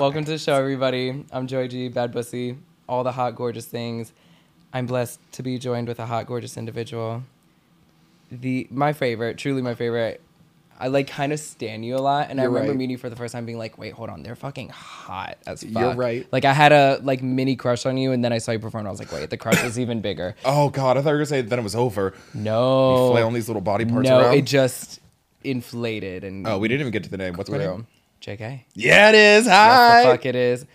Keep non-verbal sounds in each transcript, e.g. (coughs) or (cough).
Welcome to the show, everybody. I'm Joy G, Bad Bussy, all the hot, gorgeous things. I'm blessed to be joined with a hot, gorgeous individual. The my favorite, truly my favorite. I like kind of stan you a lot, and I You're remember right. meeting you for the first time, being like, "Wait, hold on, they're fucking hot as fuck." You're right. Like I had a like mini crush on you, and then I saw you perform, and I was like, "Wait, the crush is even bigger." (laughs) Oh God, I thought you were gonna say then it was over. No, you Flailing these little body parts no, around. it just inflated and oh, we didn't even get to the name. What's my name? JK. Yeah, it is. Yes, Hi. the fuck it is.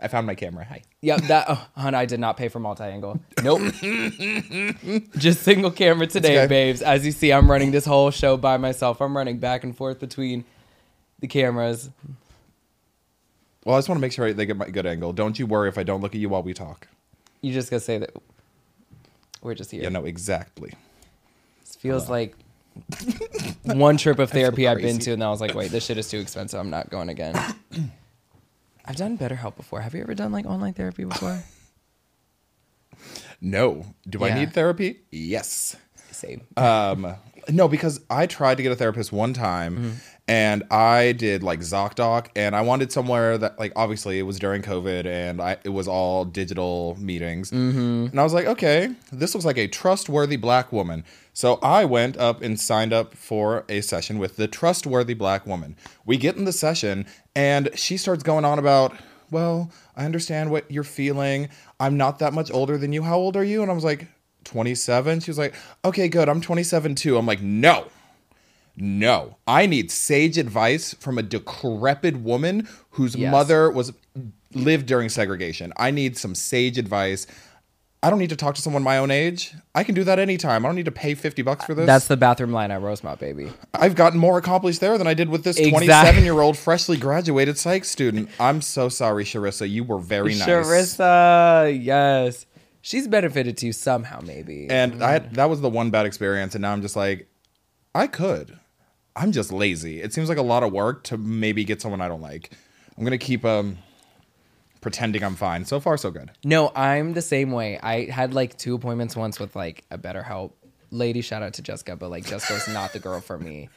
I found my camera. Hi. Yep, that oh, hon, I did not pay for multi-angle. Nope. (laughs) Just single camera today, okay. babes. As you see, I'm running this whole show by myself. I'm running back and forth between the cameras. Well, I just want to make sure they get my good angle. Don't you worry if I don't look at you while we talk. You just gonna say that we're just here. Yeah, no, exactly. This feels like (laughs) one trip of therapy I've been to, and I was like, wait, this shit is too expensive. I'm not going again. (coughs) I've done BetterHelp before. Have you ever done like online therapy before? (laughs) No. Do I Yeah. need therapy? Yes. Same. Um, no, because I tried to get a therapist one time, Mm-hmm. And I did like ZocDoc, and I wanted somewhere that like obviously it was during COVID, and I it was all digital meetings, mm-hmm. and I was like, okay, this looks like a trustworthy black woman. So I went up and signed up for a session with the trustworthy black woman. We get in the session, and she starts going on about. Well, I understand what you're feeling. I'm not that much older than you. How old are you? And I was like, 27 she was like okay good i'm 27 too i'm like no no i need sage advice from a decrepit woman whose Yes. mother was lived during segregation i need some sage advice i don't need to talk to someone my own age i can do that anytime i don't need to pay 50 bucks for this That's the bathroom line at Rosemont, baby. i've gotten more accomplished there than i did with this Exactly. 27 year old freshly graduated psych student i'm so sorry sharissa you were very nice Sharissa, yes. She's benefited to you somehow, maybe. And I had, that was the one bad experience, and now I'm just like, I could. I'm just lazy. It seems like a lot of work to maybe get someone I don't like. I'm gonna keep um pretending I'm fine. So far, so good. no, I'm the same way. I had like two appointments once with like a better help lady. Shout out to Jessica, but like Jessica's not the girl for me.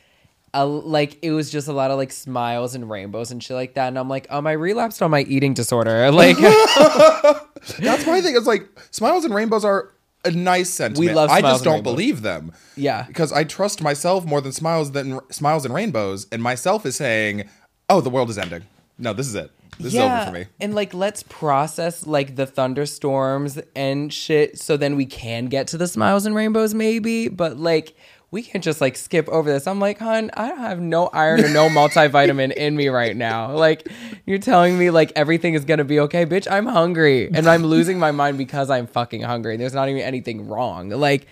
Uh, like it was just a lot of like smiles and rainbows and shit like that, and I'm like, um, I relapsed on my eating disorder. (laughs) Like, (laughs) That's my thing. It's like smiles and rainbows are a nice sentiment. love I just don't believe them. Yeah. because I trust myself more than smiles than smiles and rainbows, and myself is saying, "Oh, the world is ending. No, this is it. This is over for me." And like, let's process like the thunderstorms and shit, so then we can get to the smiles and rainbows, maybe. But like, we can't just like skip over this. I'm like, hon, I don't have no iron or no (laughs) multivitamin in me right now. Like, you're telling me like everything is gonna be okay, bitch. I'm hungry and I'm losing my mind because I'm fucking hungry. And There's not even anything wrong. Like.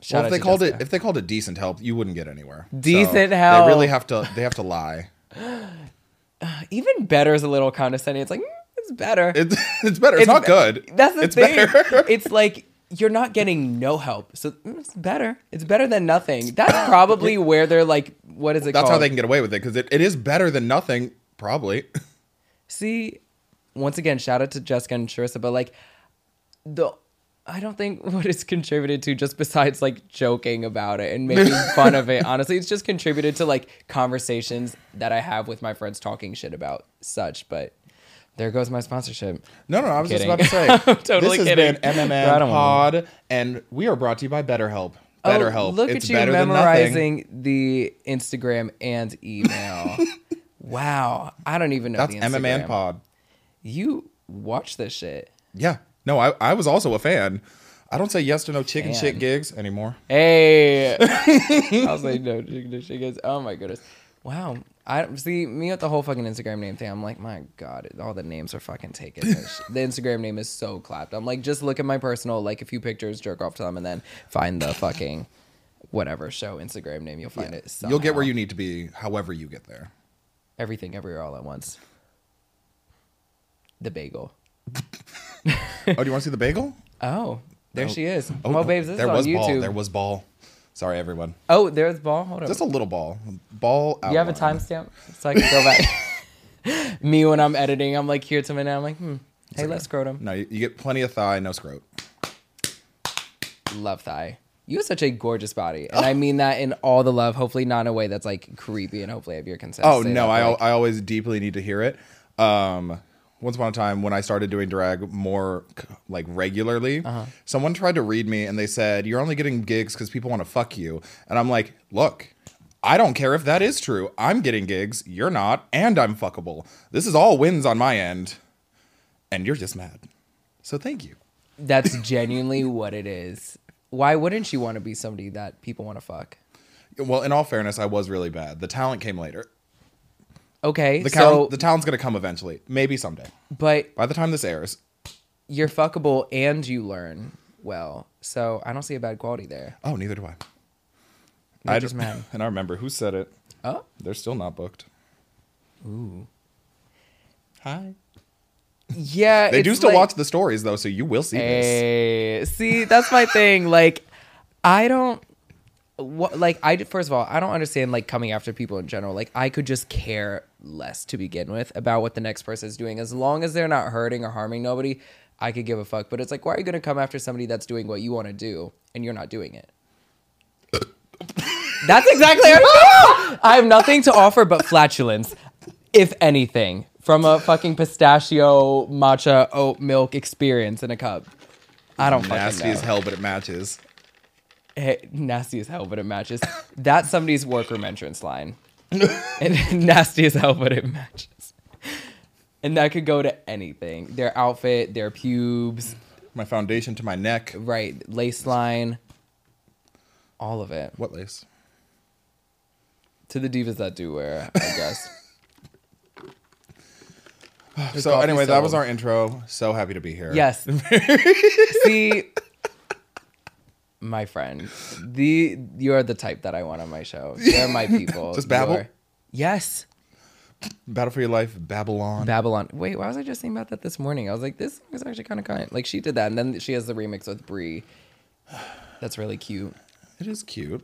shout Well, if out they to called Jessica. it if they called it decent help, you wouldn't get anywhere. So Decent help. They really have to. They have to lie. (sighs) even better is a little condescending. It's like mm, it's better. It's (laughs) it's better. It's, not be- good. That's the it's thing. better. it's like you're not getting no help, so mm, it's better. It's better than nothing. That's probably where they're like, what is it That's called? how they can get away with it because it, it is better than nothing. Probably. (laughs) See, once again, shout out to Jessica and Sharissa, but like the. I don't think (laughs) what it's contributed to, just besides like joking about it and making (laughs) fun of it. Honestly, it's just contributed to like conversations that I have with my friends talking shit about such. But there goes my sponsorship. No, no, I was Kidding. just about to say. (laughs) Totally this has kidding. been I don't MMM Pod, and we are brought to you by BetterHelp. Oh, BetterHelp. look it's at you memorizing the Instagram and email. (laughs) wow, I don't even know That's the MMM Instagram. Pod. You watch this shit. Yeah. No, I, I was also a fan. I don't say yes to no chicken Fan. shit gigs anymore. Hey, (laughs) I'll say no. chicken shit gigs. Oh my goodness. Wow. I see me with the whole fucking Instagram name thing. I'm like, my god, all the names are fucking taken. (laughs) the Instagram name is so clapped. I'm like, just look at my personal, like a few pictures, jerk off to them, and then find the fucking whatever show Instagram name. You'll find it. You'll get where you need to be, however you get there. everything everywhere all at once. The bagel. (laughs) oh, do you want to see the bagel? Oh, there Oh. she is. Oh, no, babes, this there is on was YouTube. ball. There was ball. Sorry, everyone. oh, there's ball. Hold on. Just a little ball. Ball. Out. You have a timestamp so I can go back. (laughs) Me when I'm editing, I'm like here to my now. I'm like, hmm. Hey, let's scrotum. No, you, you get plenty of thigh, no scrot. Love thigh. You have such a gorgeous body, and I mean that in all the love. Hopefully, not in a way that's like creepy, and hopefully, I have your consent. Oh no, that, I like, I always deeply need to hear it. Um, once upon a time, when I started doing drag more like regularly, uh-huh. someone tried to read me and they said, "You're only getting gigs because people want to fuck you." And I'm like, "Look." I don't care if that is true. I'm getting gigs, you're not, and I'm fuckable. This is all wins on my end. And you're just mad. So thank you. That's (laughs) genuinely what it is. Why wouldn't you want to be somebody that people want to fuck? Well, in all fairness, I was really bad. The talent came later. Okay, The, so the talent's going to come eventually. Maybe someday. but By the time this airs. you're fuckable and you learn well. So I don't see a bad quality there. Oh, neither do I. You're I just mad. (laughs) And I remember who said it. Oh, They're still not booked. ooh, Hi. yeah. They do still like- watch the stories though, so you will see this. Eh, see, that's my thing. Like, I don't. What like I first of all I don't understand like coming after people in general. Like I could just care less to begin with about what the next person is doing. As long as they're not hurting or harming nobody I could give a fuck. But it's like why are you gonna come after somebody that's doing what you want to do and you're not doing it? That's exactly I have nothing to offer but flatulence if anything from a fucking pistachio matcha oat milk experience in a cup. I don't fucking Nasty know. as hell, but it matches. Hey, nasty as hell, but it matches. That's somebody's workroom entrance line. and (laughs) nasty as hell, but it matches. And that could go to anything. Their outfit, their pubes, My foundation to my neck. right, lace line, all of it. What lace? To the divas that do wear, I (laughs) guess. (sighs) so coffee anyway, that was sold. our intro. So happy to be here. Yes. (laughs) See, my friend, the you are the type that I want on my show. (laughs) They're my people. Just babble? You're- Yes. Battle for your life, Babylon. Babylon. Wait, why was I just saying about that this morning? I was like, this is actually kind of kind. Like she did that, and then she has the remix with Bree. That's really cute. it is cute.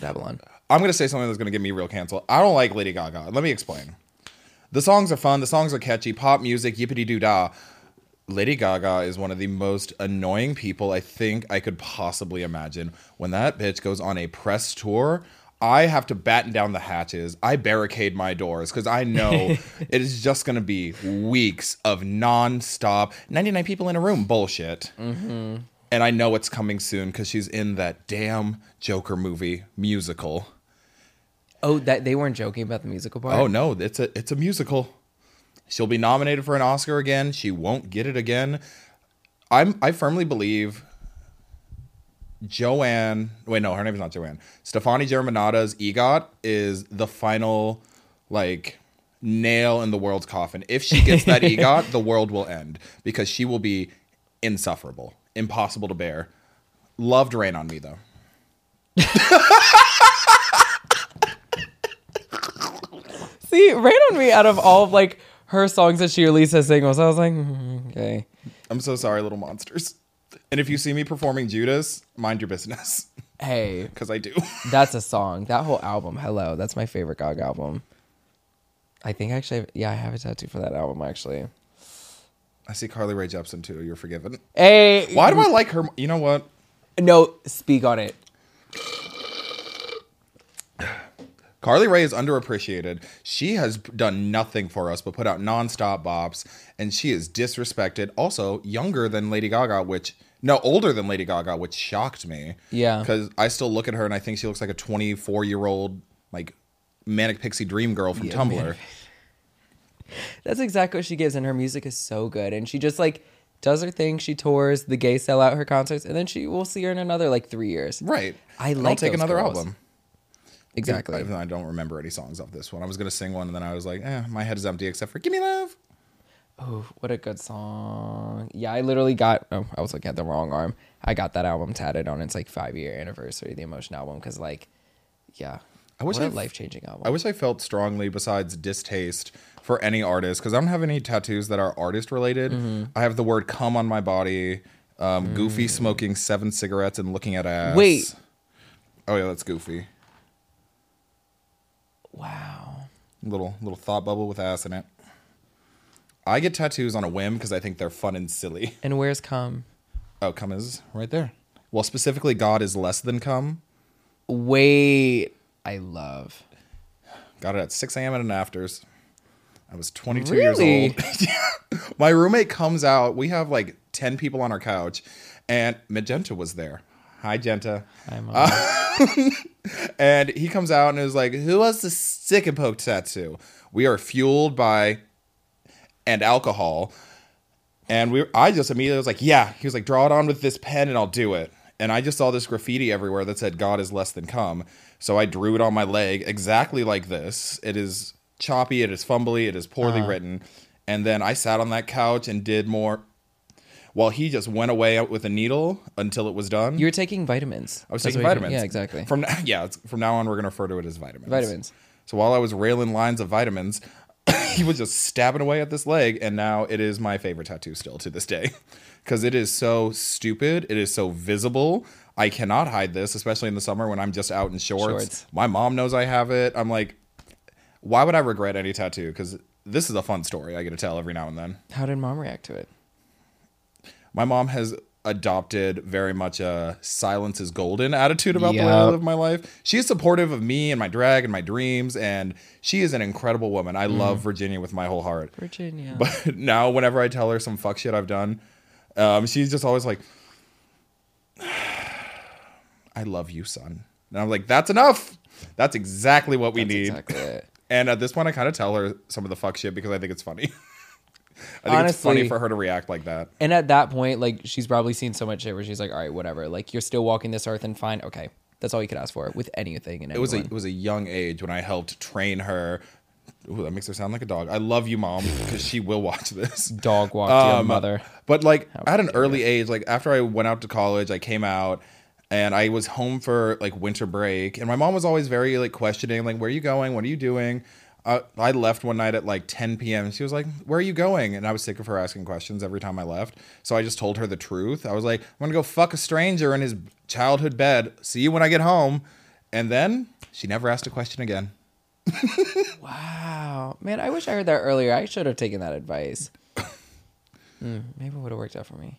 Babylon. I'm gonna say something that's gonna get me real canceled. I don't like Lady Gaga. Let me explain. The songs are fun. The songs are catchy. Pop music, yippity doo dah. Lady Gaga is one of the most annoying people I think I could possibly imagine. When that bitch goes on a press tour, I have to batten down the hatches. I barricade my doors because I know (laughs) it is just going to be weeks of non-stop 99 people in a room bullshit. Mm-hmm. And I know it's coming soon because she's in that damn Joker movie musical. Oh, that they weren't joking about the musical part. Oh no, it's a it's a musical. She'll be nominated for an Oscar again. She won't get it again. I'm I firmly believe Joanne. Wait, no, her name is not Joanne. Stefani Germanotta's EGOT is the final like nail in the world's coffin. If she gets that (laughs) EGOT, the world will end because she will be insufferable, impossible to bear. Loved Rain on Me though. (laughs) See, Rain on Me out of all of like her songs that she released as singles, I was like, mm, okay. I'm so sorry, little monsters. And if you see me performing Judas, mind your business. Hey, (laughs) Because I do. that's a song. That whole album, Hello, that's my favorite Gaga album. I think actually, yeah, I have a tattoo for that album actually. I see Carly Rae Jepsen too. You're forgiven. Hey, Why do I like her? You know what? No, speak on it. Carly Rae is underappreciated. She has done nothing for us but put out nonstop bops, and she is disrespected. Also, younger than Lady Gaga, which no, older than Lady Gaga, which shocked me. Yeah. because I still look at her and I think she looks like a 24 year old like manic pixie dream girl from Yeah, Tumblr. manic- That's exactly what she gives, and her music is so good. And she just like does her thing. She tours, the gays sell out her concerts, and then she we'll see her in another like three years. Right. I like. I'll take another girls. album. Exactly. Even though I don't remember any songs off this one. I was gonna sing one and then I was like, eh, my head is empty except for "Give Me Love." Oh, what a good song. Yeah, I literally got, oh, I was looking at the wrong arm. I got that album tatted on its like five year anniversary, the Emotion album, because like, yeah. I wish what a I- life changing album. I wish I felt strongly besides distaste for any artist because I don't have any tattoos that are artist related. Mm-hmm. I have the word "come" on my body. Um, Goofy smoking seven cigarettes and looking at ass. Mm. Wait. Oh yeah, that's Goofy. Wow. Little little thought bubble with ass in it. I get tattoos on a whim because I think they're fun and silly. (laughs) And where's Come? Oh, cum is right there. Well, specifically, God is less than come. Wait, I love. Got it at 6 a.m. at an afters. I was 22 years old. (laughs) My roommate comes out. We have like 10 people on our couch, and Magenta was there. Hi, Genta. I'm on. (laughs) And he comes out and is like, Who has the stick and poke tattoo? We are fueled by and alcohol. And we I just immediately was like, Yeah. He was like, draw it on with this pen and I'll do it. And I just saw this graffiti everywhere that said God is less than come. So I drew it on my leg exactly like this. It is choppy, it is fumbly, it is poorly Uh-huh. written. And then I sat on that couch and did more while he just went away out with a needle until it was done. you were taking vitamins. I was That's taking vitamins. Yeah, exactly. From (laughs) yeah, it's, from now on, we're gonna refer to it as vitamins. Vitamins. So while I was railing lines of vitamins, (coughs) he was just stabbing away at this leg, and now it is my favorite tattoo still to this day, (laughs) because it is so stupid. It is so visible. I cannot hide this, especially in the summer when I'm just out in shorts. Shorts. My mom knows I have it. I'm like, why would I regret any tattoo? Because this is a fun story I get to tell every now and then. How did mom react to it? My mom has adopted very much a silence is golden attitude about the way Yep. I live my life. She is supportive of me and my drag and my dreams, and she is an incredible woman. I love Virginia with my whole heart. Virginia. (laughs) But now, whenever I tell her some fuck shit I've done, um, she's just always like, (sighs) "I love you, son," and I'm like, "That's enough. That's exactly what we That's need." exactly it. And at this point, I kind of tell her some of the fuck shit because I think it's funny. (laughs) I think it's funny for her to react like that. And at that point, like she's probably seen so much shit where she's like, all right, whatever. Like you're still walking this earth and fine. Okay. That's all you could ask for with anything and It was a it was a young age when I helped train her. Ooh, that makes her sound like a dog. I love you, mom, because she will watch this. (laughs) dog walked your Um, mother. But like at an early age, like after I went out to college, I came out and I was home for like winter break, and my mom was always very like questioning, like, "Where are you going? What are you doing?" Uh, I left one night at like 10 p.m. She was like, "Where are you going?" And I was sick of her asking questions every time I left, so I just told her the truth. I was like, "I'm gonna go fuck a stranger in his childhood bed. See you when I get home." And then she never asked a question again. (laughs) Wow. Man, I wish I heard that earlier. I should have taken that advice. (laughs) Hmm, maybe it would have worked out for me.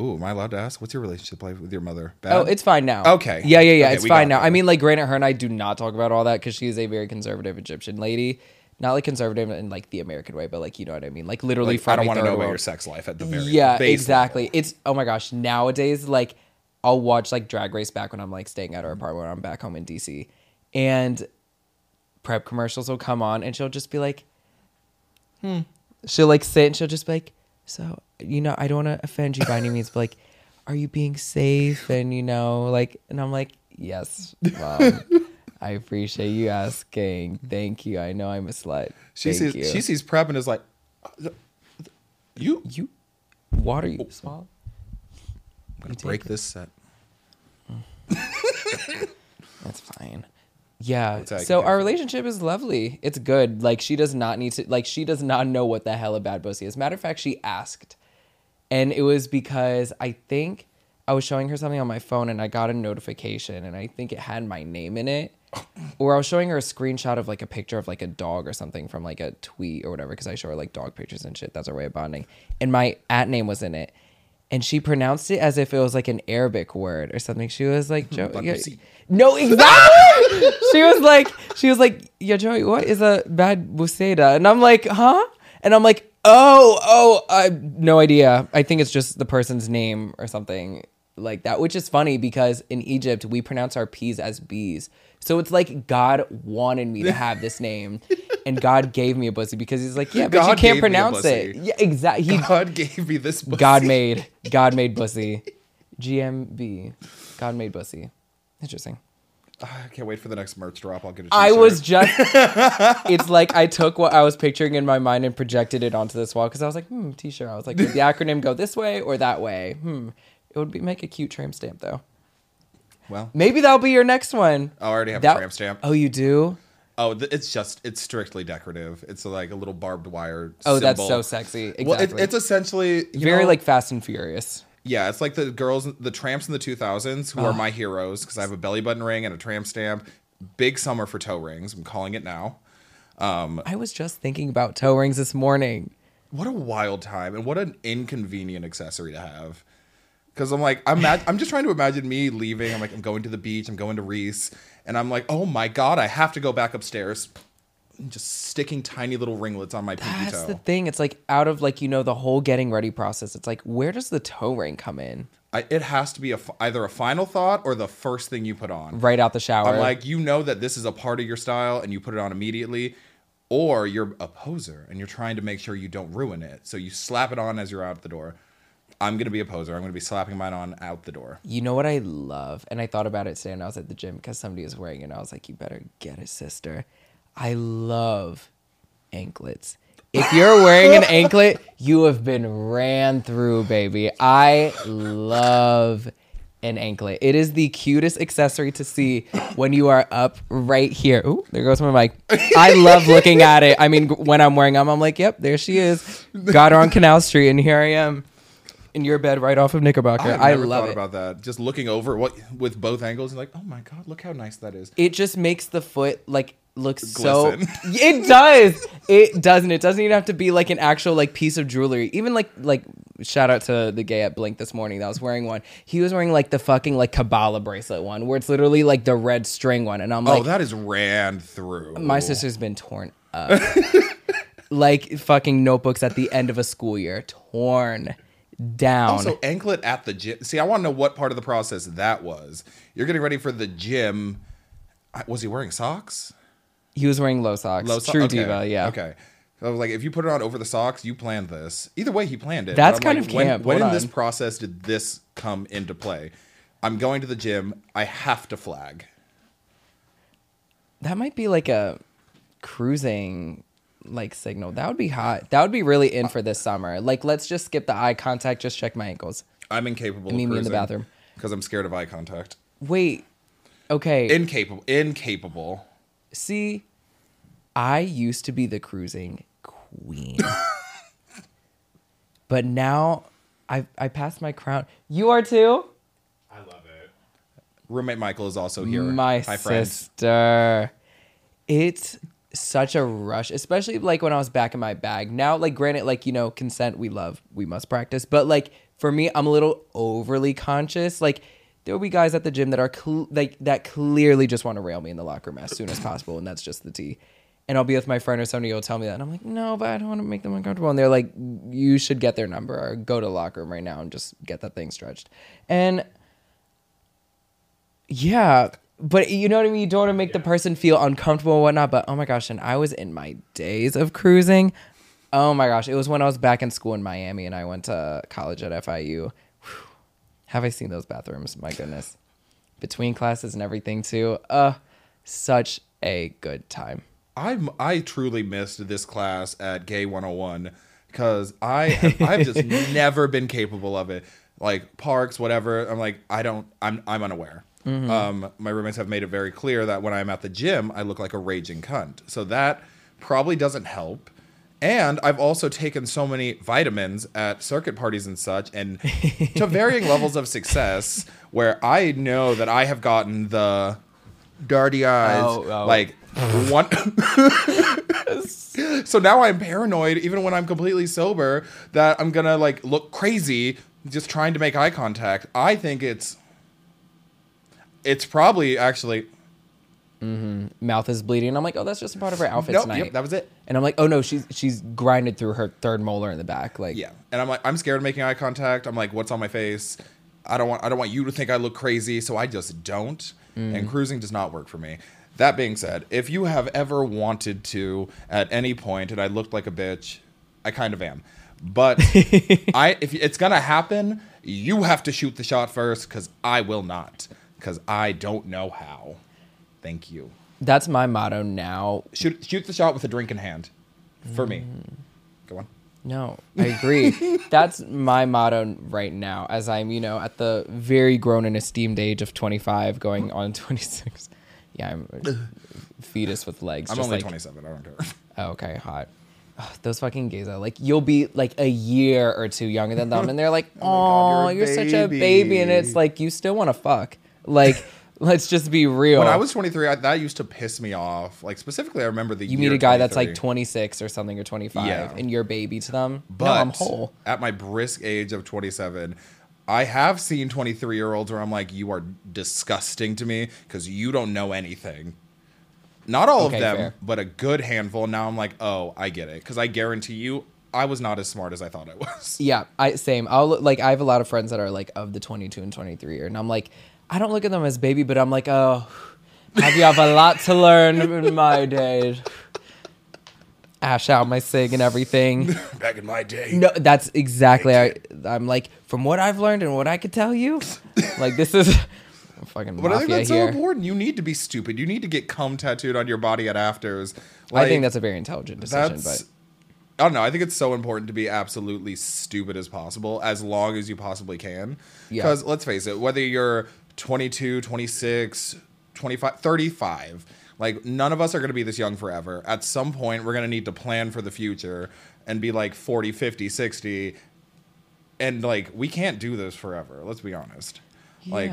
Ooh, am I allowed to ask? What's your relationship like with your mother? Bad? Oh, it's fine now. Okay. Yeah, yeah, yeah. Okay, it's fine now. I mean, like, granted, her and I do not talk about all that because she is a very conservative Egyptian lady. Not like conservative in like the American way, but like you know what I mean. Like literally, Like, I don't want to know about your sex life at the very yeah exactly level. it's oh my gosh nowadays like i'll watch like drag race back when i'm like staying at her apartment when i'm back home in dc and PrEP commercials will come on and she'll just be like hmm she'll like sit and she'll just be like so you know i don't want to offend you by any means but like are you being safe and you know like and i'm like yes mom i appreciate you asking thank you i know i'm a slut She Thank sees you. she sees PrEP and is like, "Uh, "You, you water you swallow I'm gonna take break it. this set." (laughs) That's fine. Yeah. So our relationship is lovely. It's good. Like she does not need to like she does not know what the hell a bad pussy is. Matter of fact, she asked. And it was because I think I was showing her something on my phone and I got a notification and I think it had my name in it. (laughs) Or I was showing her a screenshot of like a picture of like a dog or something from like a tweet or whatever because I show her like dog pictures and shit. That's our way of bonding. And my at name was in it. And she pronounced it as if it was like an Arabic word or something. She was like, (laughs) Joe, yeah, no, (laughs) exactly. she was like, she was like, yeah, Joey, what is a bad buseda? And I'm like, huh? And I'm like, oh, oh, I no idea. I think it's just the person's name or something like that, which is funny because in Egypt we pronounce our P's as B's. So it's like God wanted me to (laughs) have this name, and God gave me a pussy because He's like, yeah, but God you can't pronounce it. Yeah, exactly. God gave me this. Pussy. God made (laughs) God made pussy, GMB, God made pussy. Interesting. (sighs) I can't wait for the next merch drop. I'll get a I was just. (laughs) it's like I took what I was picturing in my mind and projected it onto this wall because I was like, hmm, t-shirt. I was like, did the acronym go this way or that way? Hmm. It would be make a cute tram stamp though. well. Maybe that'll be your next one. I already have That- a tramp stamp. Oh, you do? Oh, th- it's just it's strictly decorative. It's like a little barbed wire. Oh, that's so sexy. Exactly. Well, it, it's essentially you very know- like Fast and Furious. Yeah, it's like the girls, the tramps in the 2000s who are oh. my heroes because I have a belly button ring and a tramp stamp. Big summer for toe rings. I'm calling it now. Um, I was just thinking about toe rings this morning. What a wild time and what an inconvenient accessory to have. Because I'm like, I'm I'm just trying to imagine me leaving. I'm like, I'm going to the beach. I'm going to Reese, and I'm like, oh my god, I have to go back upstairs. Just sticking tiny little ringlets on my pinky That's toe. the thing. It's like out of like you know the whole getting ready process. It's like where does the toe ring come in? I, it has to be a, either a final thought or the first thing you put on. Right out the shower. I'm like, you know that this is a part of your style and you put it on immediately, or you're a poser and you're trying to make sure you don't ruin it. So you slap it on as you're out the door. I'm going to be a poser. I'm going to be slapping mine on out the door. You know what I love? And I thought about it today when I was at the gym because somebody was wearing it. And I was like, you better get it, sister. I love anklets. If you're wearing an (laughs) anklet, you have been ran through, baby. I love an anklet. It is the cutest accessory to see when you are up right here. Ooh, there goes my mic. I love looking at it. I mean, when I'm wearing them, I'm like, yep, there she is. Got her on Canal Street, and here I am in your bed right off of Knickerbocker. I've I love thought it. about that. Just looking over what with both angles and like, oh my god, look how nice that is. it just makes the foot like look so (laughs) it does it doesn't it doesn't even have to be like an actual like piece of jewelry even like like shout out to the gay at blink this morning that was wearing one he was wearing like the fucking like kabbalah bracelet one where it's literally like the red string one and i'm oh, like oh, that is ran through. my sister's been torn up (laughs) like fucking notebooks at the end of a school year torn down Also, anklet at the gym. See, I want to know what part of the process that was. You're getting ready for the gym. Was he wearing socks? he was wearing low socks Low so- true okay, diva yeah Okay. So I was like, if you put it on over the socks, you planned this. Either way, he planned it. That's kind like, of when, camp. When Hold in this process did this come into play? I'm going to the gym. I have to flag. That might be like a cruising like signal. That would be hot. That would be really in for this summer. Like let's just skip the eye contact, just check my ankles. I'm incapable Meet of me in the bathroom. because I'm scared of eye contact. Wait. Okay. Incapable. Incapable. See, I used to be the cruising queen. (laughs) but now I I passed my crown. You are too? I love it. Roommate Michael is also here. My Hi, friend. sister. Such a rush, especially like when I was back in my bag. Now, like, granted, like, you know, consent we love, we must practice. But like, for me, I'm a little overly conscious. Like, there'll be guys at the gym that are cl- like, that clearly just want to rail me in the locker room as soon as possible. And that's just the tea. And I'll be with my friend or somebody will tell me that. And I'm like, no, but I don't want to make them uncomfortable. And they're like, you should get their number or go to the locker room right now and just get that thing stretched. And yeah, but you know what I mean? You don't want to make the person feel uncomfortable and whatnot. But oh my gosh, and I was in my days of cruising. Oh my gosh, it was when I was back in school in Miami and I went to college at FIU. Whew. Have I seen those bathrooms? My goodness. Between classes and everything too. Uh such a good time. I'm I truly missed this class at Gay 101 because I I've just (laughs) never been capable of it. Like parks, whatever. I'm like I don't. I'm I'm unaware. Um, my roommates have made it very clear that when I'm at the gym, I look like a raging cunt. So that probably doesn't help. And I've also taken so many vitamins at circuit parties and such, and (laughs) to varying levels of success, where I know that I have gotten the dirty eyes, Oh, oh. like one. (laughs) so now I'm paranoid, even when I'm completely sober, that I'm gonna like look crazy just trying to make eye contact. I think it's it's probably actually mm-hmm. Mouth is bleeding. I'm like, oh, that's just a part of her outfit no. tonight. Yep, that was it. and I'm like, oh no, she's she's grinded through her third molar in the back. Like, Yeah, and I'm like, I'm scared of making eye contact. I'm like, what's on my face? I don't want, I don't want you to think I look crazy, so I just don't. And mm. cruising does not work for me. That being said, if you have ever wanted to at any point, and I looked like a bitch, I kind of am. But (laughs) I, if it's gonna happen, you have to shoot the shot first, because I will not, because I don't know how. Thank you. that's my motto now. Shoot, shoot the shot with a drink in hand, for me. Mm. Go on. No, I agree. (laughs) That's my motto right now, as I'm, you know, at the very grown and esteemed age of 25, going on (laughs) 26. Yeah, I'm a (laughs) fetus with legs. I'm just only like, 27. I don't care. Oh, okay, hot. Ugh, those fucking gays are like, you'll be like a year or two younger than them, and they're like, Oh God, oh, you're you're, such a baby, and it's like you still want to fuck. Like, (laughs) let's just be real. When I was 23, I, that used to piss me off. Like specifically, I remember the you meet a guy that's like 26 or something or 25, Yeah. and you're a baby to them. But no, I'm whole. at my brisk age of 27, I have seen 23 year olds where I'm like, you are disgusting to me because you don't know anything. Not all Okay, of them, fair. but a good handful. Now I'm like, oh, I get it. Because I guarantee you, I was not as smart as I thought I was. Yeah, I same. I'll like I have a lot of friends that are like of the 22 and 23 year, and I'm like, I don't look at them as baby, but I'm like, oh, have you have a lot to learn in my day. Ash out my sig and everything. (laughs) Back in my day. No, that's exactly. I, (laughs) I'm like, from what I've learned and what I could tell you, (laughs) like this is fucking But I think that's so important. You need to be stupid. You need to get cum tattooed on your body at afters. I think that's a very intelligent decision, but I don't know. I think it's so important to be absolutely stupid as possible as long as you possibly can. Yeah. Because let's face it, whether you're 22, 26, 25, 35, like none of us are going to be this young forever. At some point, we're going to need to plan for the future and be like 40, 50, 60. And like, we can't do this forever. Let's be honest. Yeah. Like,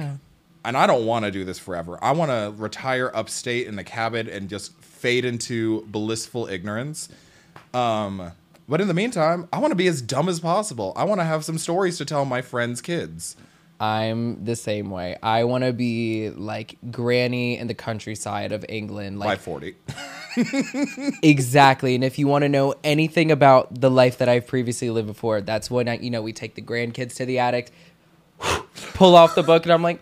and I don't want to do this forever. I want to retire upstate in the cabin and just fade into blissful ignorance. Um, but in the meantime, I want to be as dumb as possible. I want to have some stories to tell my friends' kids. I'm the same way. I want to be like granny in the countryside of England, by like 40. (laughs) exactly. And if you want to know anything about the life that I've previously lived before, that's when I, you know we take the grandkids to the attic, (sighs) pull off the book, and I'm like,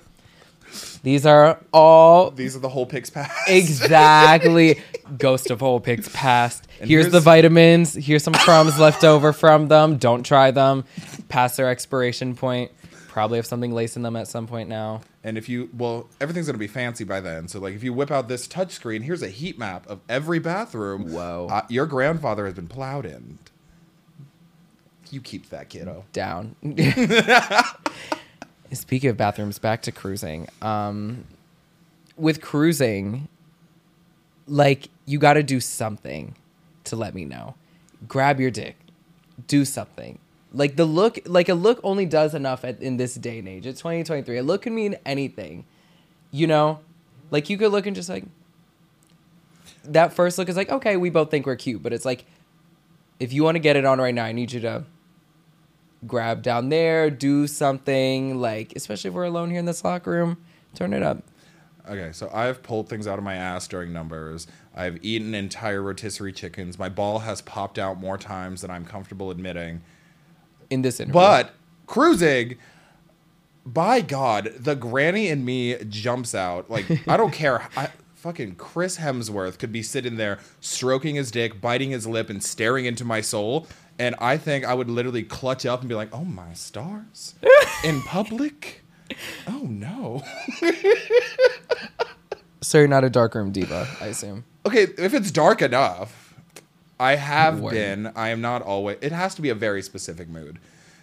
these are all These are the whole pig's past. (laughs) exactly ghost of whole pigs past. And here's, the vitamins. Here's some crumbs left over from them. Don't try them. Past their expiration point. Probably have something laced in them at some point now. And if you, well, everything's going to be fancy by then. So, like, if you whip out this touchscreen, here's a heat map of every bathroom. Whoa. Uh, your grandfather has been plowed in. You keep that, kiddo. down. (laughs) (laughs) Speaking of bathrooms, back to cruising. Um, with cruising, like you got to do something to let me know. Grab your dick, do something. Like the look, like a look only does enough at, in this day and age. It's 2023. A look can mean anything, you know. Like you could look and just like that first look is like okay, we both think we're cute, but it's like if you want to get it on right now, I need you to grab down there, do something like, especially if we're alone here in this locker room, turn it up. Okay, so I've pulled things out of my ass during numbers. I've eaten entire rotisserie chickens. My ball has popped out more times than I'm comfortable admitting. In this interview, But cruising, by God, the granny in me jumps out. Like I don't care. (laughs) I, fucking Chris Hemsworth could be sitting there stroking his dick, biting his lip, and staring into my soul. And I think I would literally clutch up and be like, "Oh my stars!" (laughs) in public. Oh no. (laughs) so you're not a darkroom diva, I assume. Okay, if it's dark enough, I have been. I am not always. It has to be a very specific mood.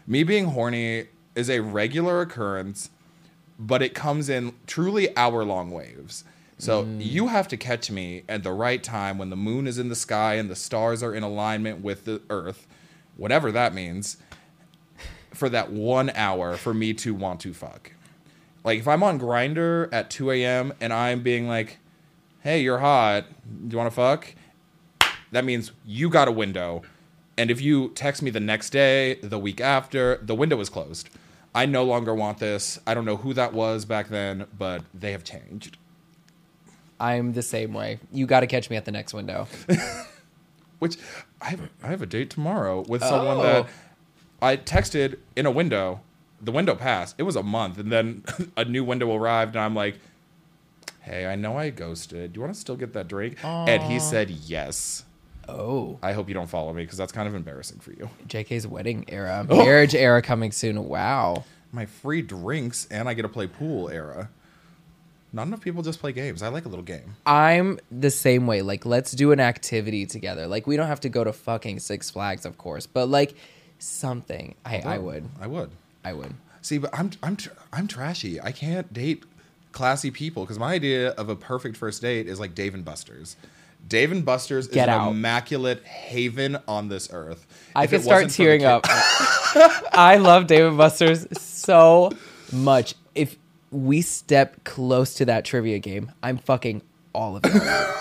Me being horny is a regular occurrence, but it comes in truly hour long waves. So Mm. you have to catch me at the right time when the moon is in the sky and the stars are in alignment with the earth, whatever that means, for that one hour for me to want to fuck. Like if I'm on Grindr at 2 a.m. and I'm being like, "Hey, you're hot. Do you want to fuck?" That means you got a window. And if you text me the next day, the week after, the window is closed. I no longer want this. I don't know who that was back then, but they have changed. I'm the same way. You got to catch me at the next window. (laughs) Which I have, I have a date tomorrow with someone Oh. that I texted in a window. The window passed. It was a month, and then (laughs) a new window arrived, and I'm like, "Hey, I know I ghosted. Do you want to still get that drink?" And he said yes. Oh, I hope you don't follow me because that's kind of embarrassing for you. JK's wedding era, (laughs) Oh. marriage era coming soon. Wow. My free drinks and I get to play pool era. Not enough people just play games. I like a little game. I'm the same way. Like, let's do an activity together. Like, we don't have to go to fucking Six Flags, of course, but like something. I, I would. I would. I would. See, but I'm I'm tr- I'm trashy. I can't date classy people because my idea of a perfect first date is like Dave and Buster's. Dave and Buster's Get is out. an immaculate haven on this earth. I If could it start wasn't for the tearing up. (laughs) I love Dave and Buster's so much. If we step close to that trivia game, I'm fucking all of it.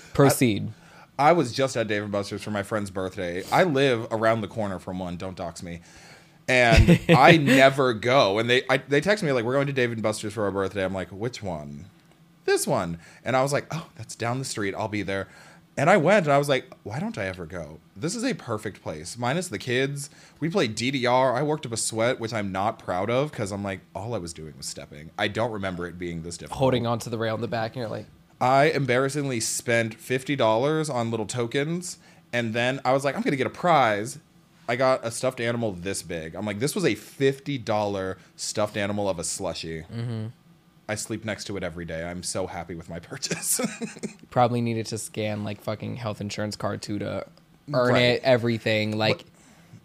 (laughs) Proceed. I was just at Dave and Buster's for my friend's birthday. I live around the corner from one. Don't dox me. And (laughs) I never go. And they I, they text me like, "We're going to Dave and Buster's for our birthday." I'm like, "Which one?" This one. And I was like, oh, that's down the street. I'll be there. And I went and I was like, why don't I ever go? This is a perfect place. Minus the kids. We played DDR. I worked up a sweat, which I'm not proud of because I'm like, all I was doing was stepping. I don't remember it being this difficult. Holding onto the rail in the back, and you're like, I embarrassingly spent $50 on little tokens. And then I was like, I'm going to get a prize. I got a stuffed animal this big. I'm like, this was a $50 stuffed animal of a slushy. Mm-hmm. I sleep next to it every day. I'm so happy with my (laughs) purchase. (laughs) probably needed to scan like fucking health insurance card too to earn Right. it, everything. Like,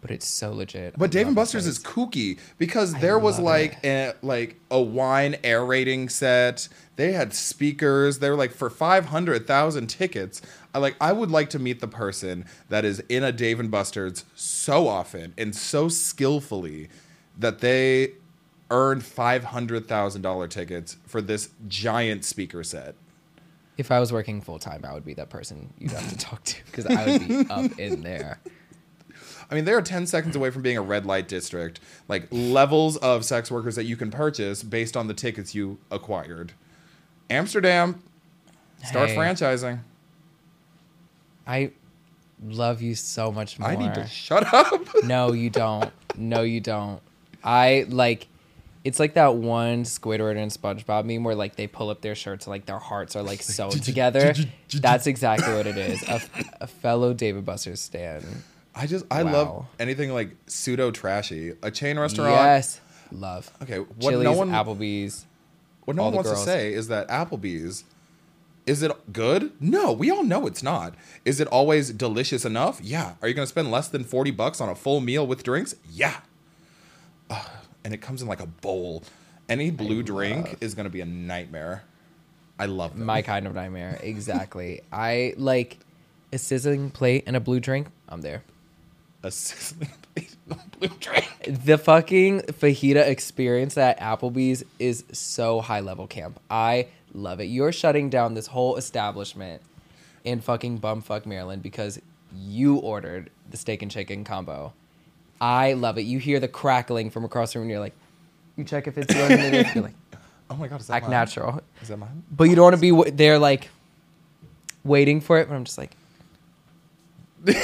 but, it's so legit. But I Dave and Buster's is kooky because there was like a, like a wine aerating set. They had speakers. They were like for five hundred thousand tickets. I like. I would like to meet the person that is in a Dave and Buster's so often and so skillfully that they earned five hundred thousand dollar tickets for this giant speaker set. If I was working full time, I would be that person you'd have to (laughs) talk to because I would be up in there. I mean, they are 10 seconds away from being a red light district. Like levels of sex workers that you can purchase based on the tickets you acquired. Amsterdam, start Hey. franchising. I love you so much more. I need to shut up. (laughs) no, you don't. No, you don't. I like. It's like that one Squidward and SpongeBob meme where like they pull up their shirts and like their hearts are like (laughs) sewn together. That's (laughs) exactly what it is. A, a fellow Dave and Buster's stan. I just, I love anything like pseudo trashy. A chain restaurant. Yes, love. Okay, what Chili's, no one, Applebee's. what no all one wants girls. to say is that Applebee's, is it good? No, we all know it's not. Is it always delicious enough? Yeah. Are you going to spend less than 40 bucks on a full meal with drinks? Yeah. And it comes in like a bowl. Any blue drink love- is going to be a nightmare. I love them. My kind of nightmare. Exactly. (laughs) I like a sizzling plate and a blue drink. I'm there. a sizzling (laughs) plate of blue drink. The fucking fajita experience at Applebee's is so high level camp. I love it. You're shutting down this whole establishment in fucking bumfuck Maryland because you ordered the steak and chicken combo. I love it. You hear the crackling from across the room and you're like, you check if it's yours and it is. You're like, (laughs) Oh my god, is that act mine? natural. Is that mine? But you don't want to be w- there like waiting for it. But I'm just like, (laughs)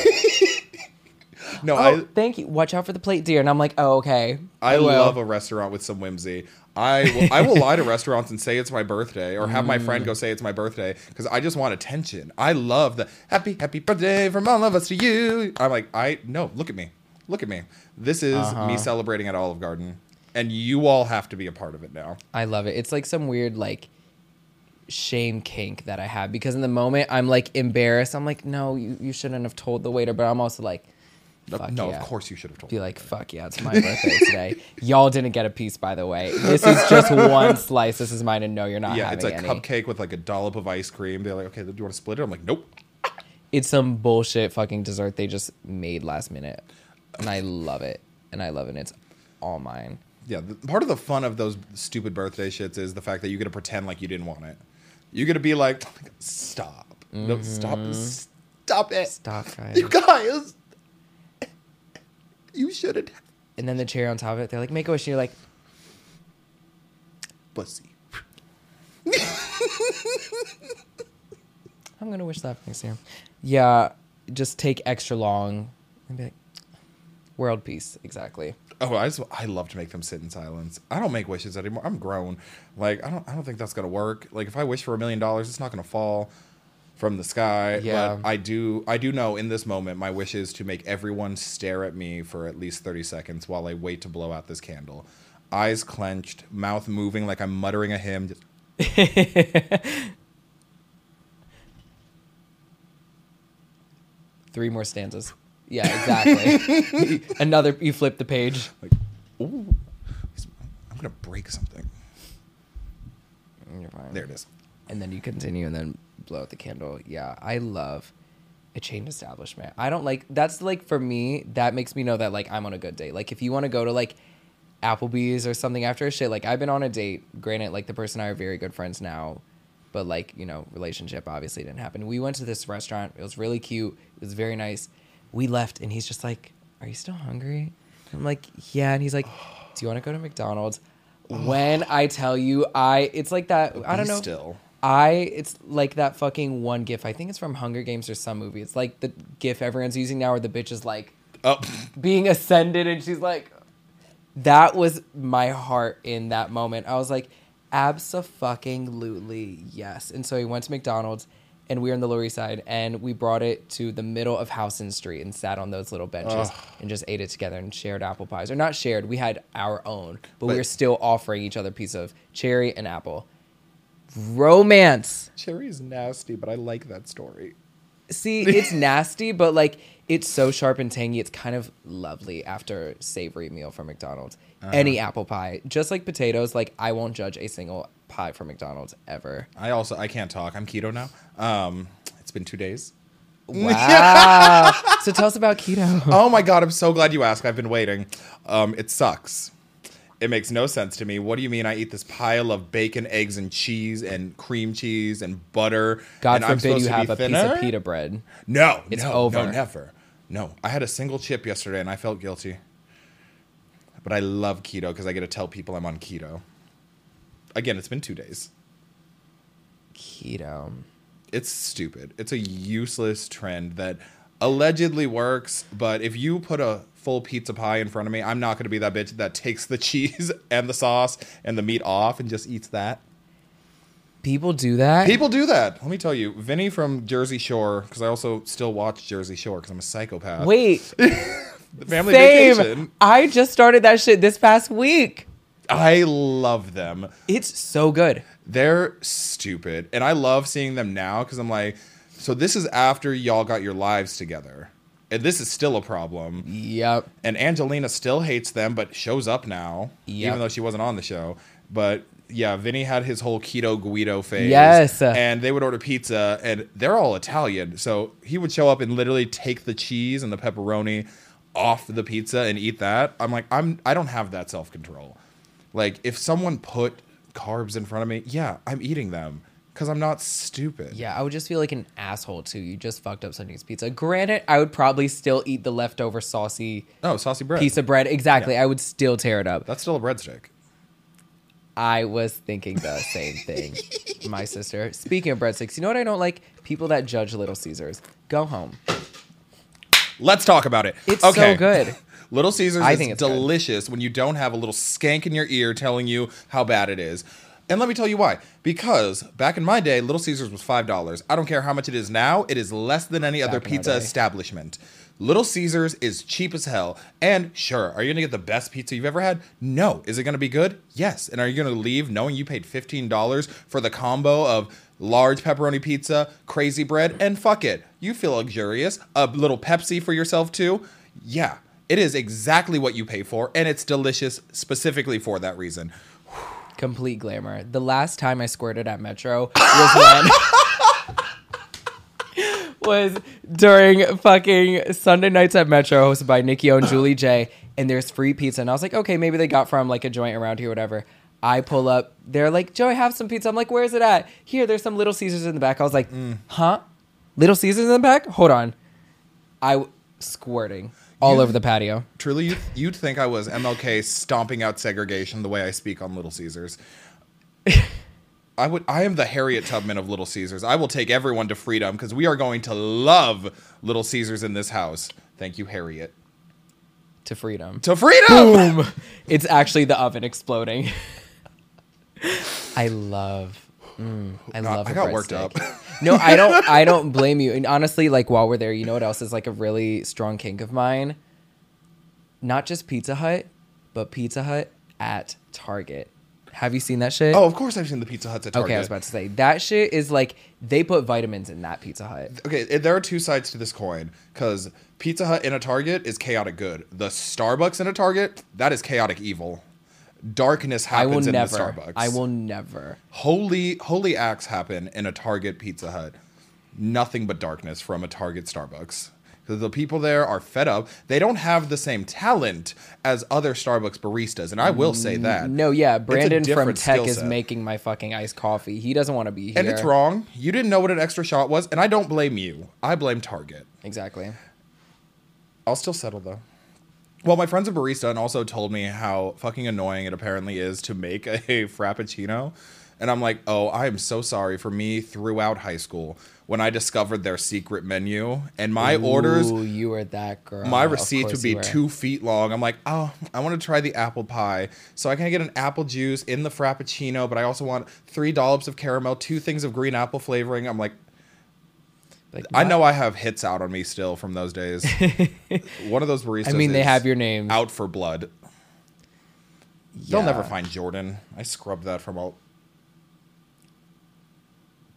No, oh, I thank you. Watch out for the plate, dear. And I'm like, oh, okay. I will. love a restaurant with some whimsy. I will, I will lie to restaurants and say it's my birthday, or have my friend Mm. go say it's my birthday because I just want attention. I love the happy happy birthday from all of us to you. I'm like, I no, look at me, look at me. This is Uh-huh. me celebrating at Olive Garden, and you all have to be a part of it now. I love it. It's like some weird like shame kink that I have because in the moment I'm like embarrassed. I'm like, no, you, you shouldn't have told the waiter, but I'm also like, No, fuck no, yeah. of course you should have told. Be like, fuck yeah, it's my birthday today. (laughs) Y'all didn't get a piece, by the way. This is just one (laughs) slice. This is mine, and no, you're not yeah, it's a any. cupcake with like a dollop of ice cream. They're like, okay, do you want to split it? I'm like, nope. It's some bullshit fucking dessert they just made last minute, and I love it. And I love it. And It's all mine. Yeah, the, part of the fun of those stupid birthday shits is the fact that you get to pretend like you didn't want it. You get to be like, stop, no, mm-hmm. stop, stop it, Stop, (laughs) guys. you guys, you shouldn't, have And then the cherry on top of it, they're like, make a wish. And you're like, pussy. (laughs) I'm gonna wish that for next year. Yeah, just take extra long and be like, world peace. Exactly. Oh, I just, I love to make them sit in silence. I don't make wishes anymore. I'm grown. Like I don't I don't think that's gonna work. Like if I wish for a million dollars, it's not gonna fall from the sky. Yeah. But I do I do know in this moment my wish is to make everyone stare at me for at least 30 seconds while I wait to blow out this candle. Eyes clenched, mouth moving like I'm muttering a hymn. (laughs) Three more stanzas. Yeah, exactly. (laughs) Another. You flip the page. like, ooh, I'm gonna break something. Mm, you're fine. There it is. and then you continue and then blow out the candle. Yeah, I love a chain establishment. I don't like that's like for me that makes me know that like I'm on a good date. Like if you want to go to like Applebee's or something after a shit, like I've been on a date. Granted, like the person and I are very good friends now, but like you know relationship obviously didn't happen. We went to this restaurant. It was really cute. It was very nice. We left and he's just like, "Are you still hungry?" I'm like, "Yeah," and he's like, "Do you want to go to McDonald's?" When I tell you, I it's like that. I don't know. Still. I it's like that fucking one gif. I think it's from Hunger Games or some movie. It's like the gif everyone's using now where the bitch is like Oh, (laughs) being ascended and she's like that was my heart in that moment. I was like absolutely yes. And so we went to McDonald's and we were in the Lower East Side and we brought it to the middle of Houston Street and sat on those little benches and just ate it together and shared apple pies. Or not shared, we had our own, but, we But- were still offering each other a piece of cherry and apple. Romance. cherry is nasty, but I like that story. See, it's (laughs) nasty, but like it's so sharp and tangy. It's kind of lovely after savory meal from McDonald's. Any uh-huh. apple pie, just like potatoes. Like I won't judge a single pie from McDonald's ever. I also I can't talk. I'm keto now. Um, it's been two days. Wow. (laughs) so tell us about keto. Oh my god, I'm so glad you asked. I've been waiting. Um, it sucks. It makes no sense to me. What do you mean I eat this pile of bacon, eggs, and cheese, and cream cheese, and butter? God and I'm forbid you have a thinner? piece of pita bread. No, It's no, over. No, never. No, I had a single chip yesterday, and I felt guilty. But I love keto because I get to tell people I'm on keto. Again, it's been two days. Keto. It's stupid. It's a useless trend that allegedly works, but if you put a full pizza pie in front of me, I'm not going to be that bitch that takes the (laughs) cheese and the sauce and the meat off and just eats that. People do that. People do that. Let me tell you, Vinny from Jersey Shore, because I also still watch Jersey Shore because I'm a psychopath. Wait, (laughs) family same. vacation. I just started that shit this past week. I love them. It's so good. They're stupid. And I love seeing them now because I'm like, so this is after y'all got your lives together. And this is still a problem. Yep. And Angelina still hates them, but shows up now, Yep. even though she wasn't on the show. But yeah, Vinny had his whole keto Guido phase. Yes. And they would order pizza, and they're all Italian. So he would show up and literally take the cheese and the pepperoni off the pizza and eat that. I'm like, I'm I don't have that self control. Like if someone put carbs in front of me, yeah, I'm eating them because I'm not stupid. Yeah, I would just feel like an asshole too. You just fucked up Sunday's pizza. Granted, I would probably still eat the leftover saucy Oh, saucy bread. piece of bread. Exactly. Yeah. I would still tear it up. That's still a breadstick. I was thinking the same thing. (laughs) My sister. Speaking of breadsticks, you know what I don't like? People that judge Little Caesars. Go home. Let's talk about it. It's so good. Little Caesars I is think it's good. delicious when you don't have a little skank in your ear telling you how bad it is. And let me tell you why. Because back in my day, Little Caesars was $5. I don't care how much it is now, it is less than any other Back in pizza day. establishment. Little Caesars is cheap as hell. And sure, are you going to get the best pizza you've ever had? No. Is it going to be good? Yes. And are you going to leave knowing you paid $15 for the combo of large pepperoni pizza, crazy bread, and fuck it. You feel luxurious. A little Pepsi for yourself too? Yeah. It is exactly what you pay for, and it's delicious specifically for that reason. Complete glamour. The last time I squirted at Metro (laughs) was when (laughs) was during fucking Sunday nights at Metro, hosted by Nikki O and Julie J. And there's free pizza, and I was like, okay, maybe they got from like a joint around here, whatever. I pull up, they're like, Joey, have some pizza. I'm like, where's it at? Here, there's some Little Caesars in the back. I was like, mm. huh? Little Caesars in the back? Hold on. I w- squirting all over the patio. Truly, you'd, you'd think I was MLK stomping out segregation the way I speak on Little Caesars. (laughs) I would. I am the Harriet Tubman of Little Caesars. I will take everyone to freedom because we are going to love Little Caesars in this house. Thank you, Harriet. To freedom. To freedom. boom. (laughs) It's actually the oven exploding. (laughs) I love. mm, I love. I got worked breadstick. up. No, I don't. I don't blame you. And honestly, like while we're there, you know what else is like a really strong kink of mine? Not just Pizza Hut, but Pizza Hut at Target. Have you seen that shit? Oh, of course I've seen the Pizza Huts at Target. okay. I was about to say that shit is like they put vitamins in that Pizza Hut. okay, there are two sides to this coin because Pizza Hut in a Target is chaotic good. The Starbucks in a Target, that is chaotic evil. Darkness happens in never. the Starbucks. I will never. Holy holy acts happen in a Target Pizza Hut. Nothing but darkness from a Target Starbucks. The people there are fed up. They don't have the same talent as other Starbucks baristas, and I will say that. No, yeah, Brandon from Tech is making my fucking iced coffee. He doesn't want to be here. And it's wrong. You didn't know what an extra shot was, and I don't blame you. I blame Target. Exactly. I'll still settle though. Well, my friend's a barista and also told me how fucking annoying it apparently is to make a (laughs) frappuccino. And I'm like, oh, I am so sorry for me throughout high school when I discovered their secret menu and my orders Ooh, you were that girl. my receipts would be two feet long. I'm like, oh, I want to try the apple pie. So I can get an apple juice in the frappuccino, but I also want three dollops of caramel, two things of green apple flavoring. I'm like, Like, I know I have hits out on me still from those days. (laughs) One of those baristas. I mean, they is have your name out for blood. They'll never find Jordan. I scrubbed that from all.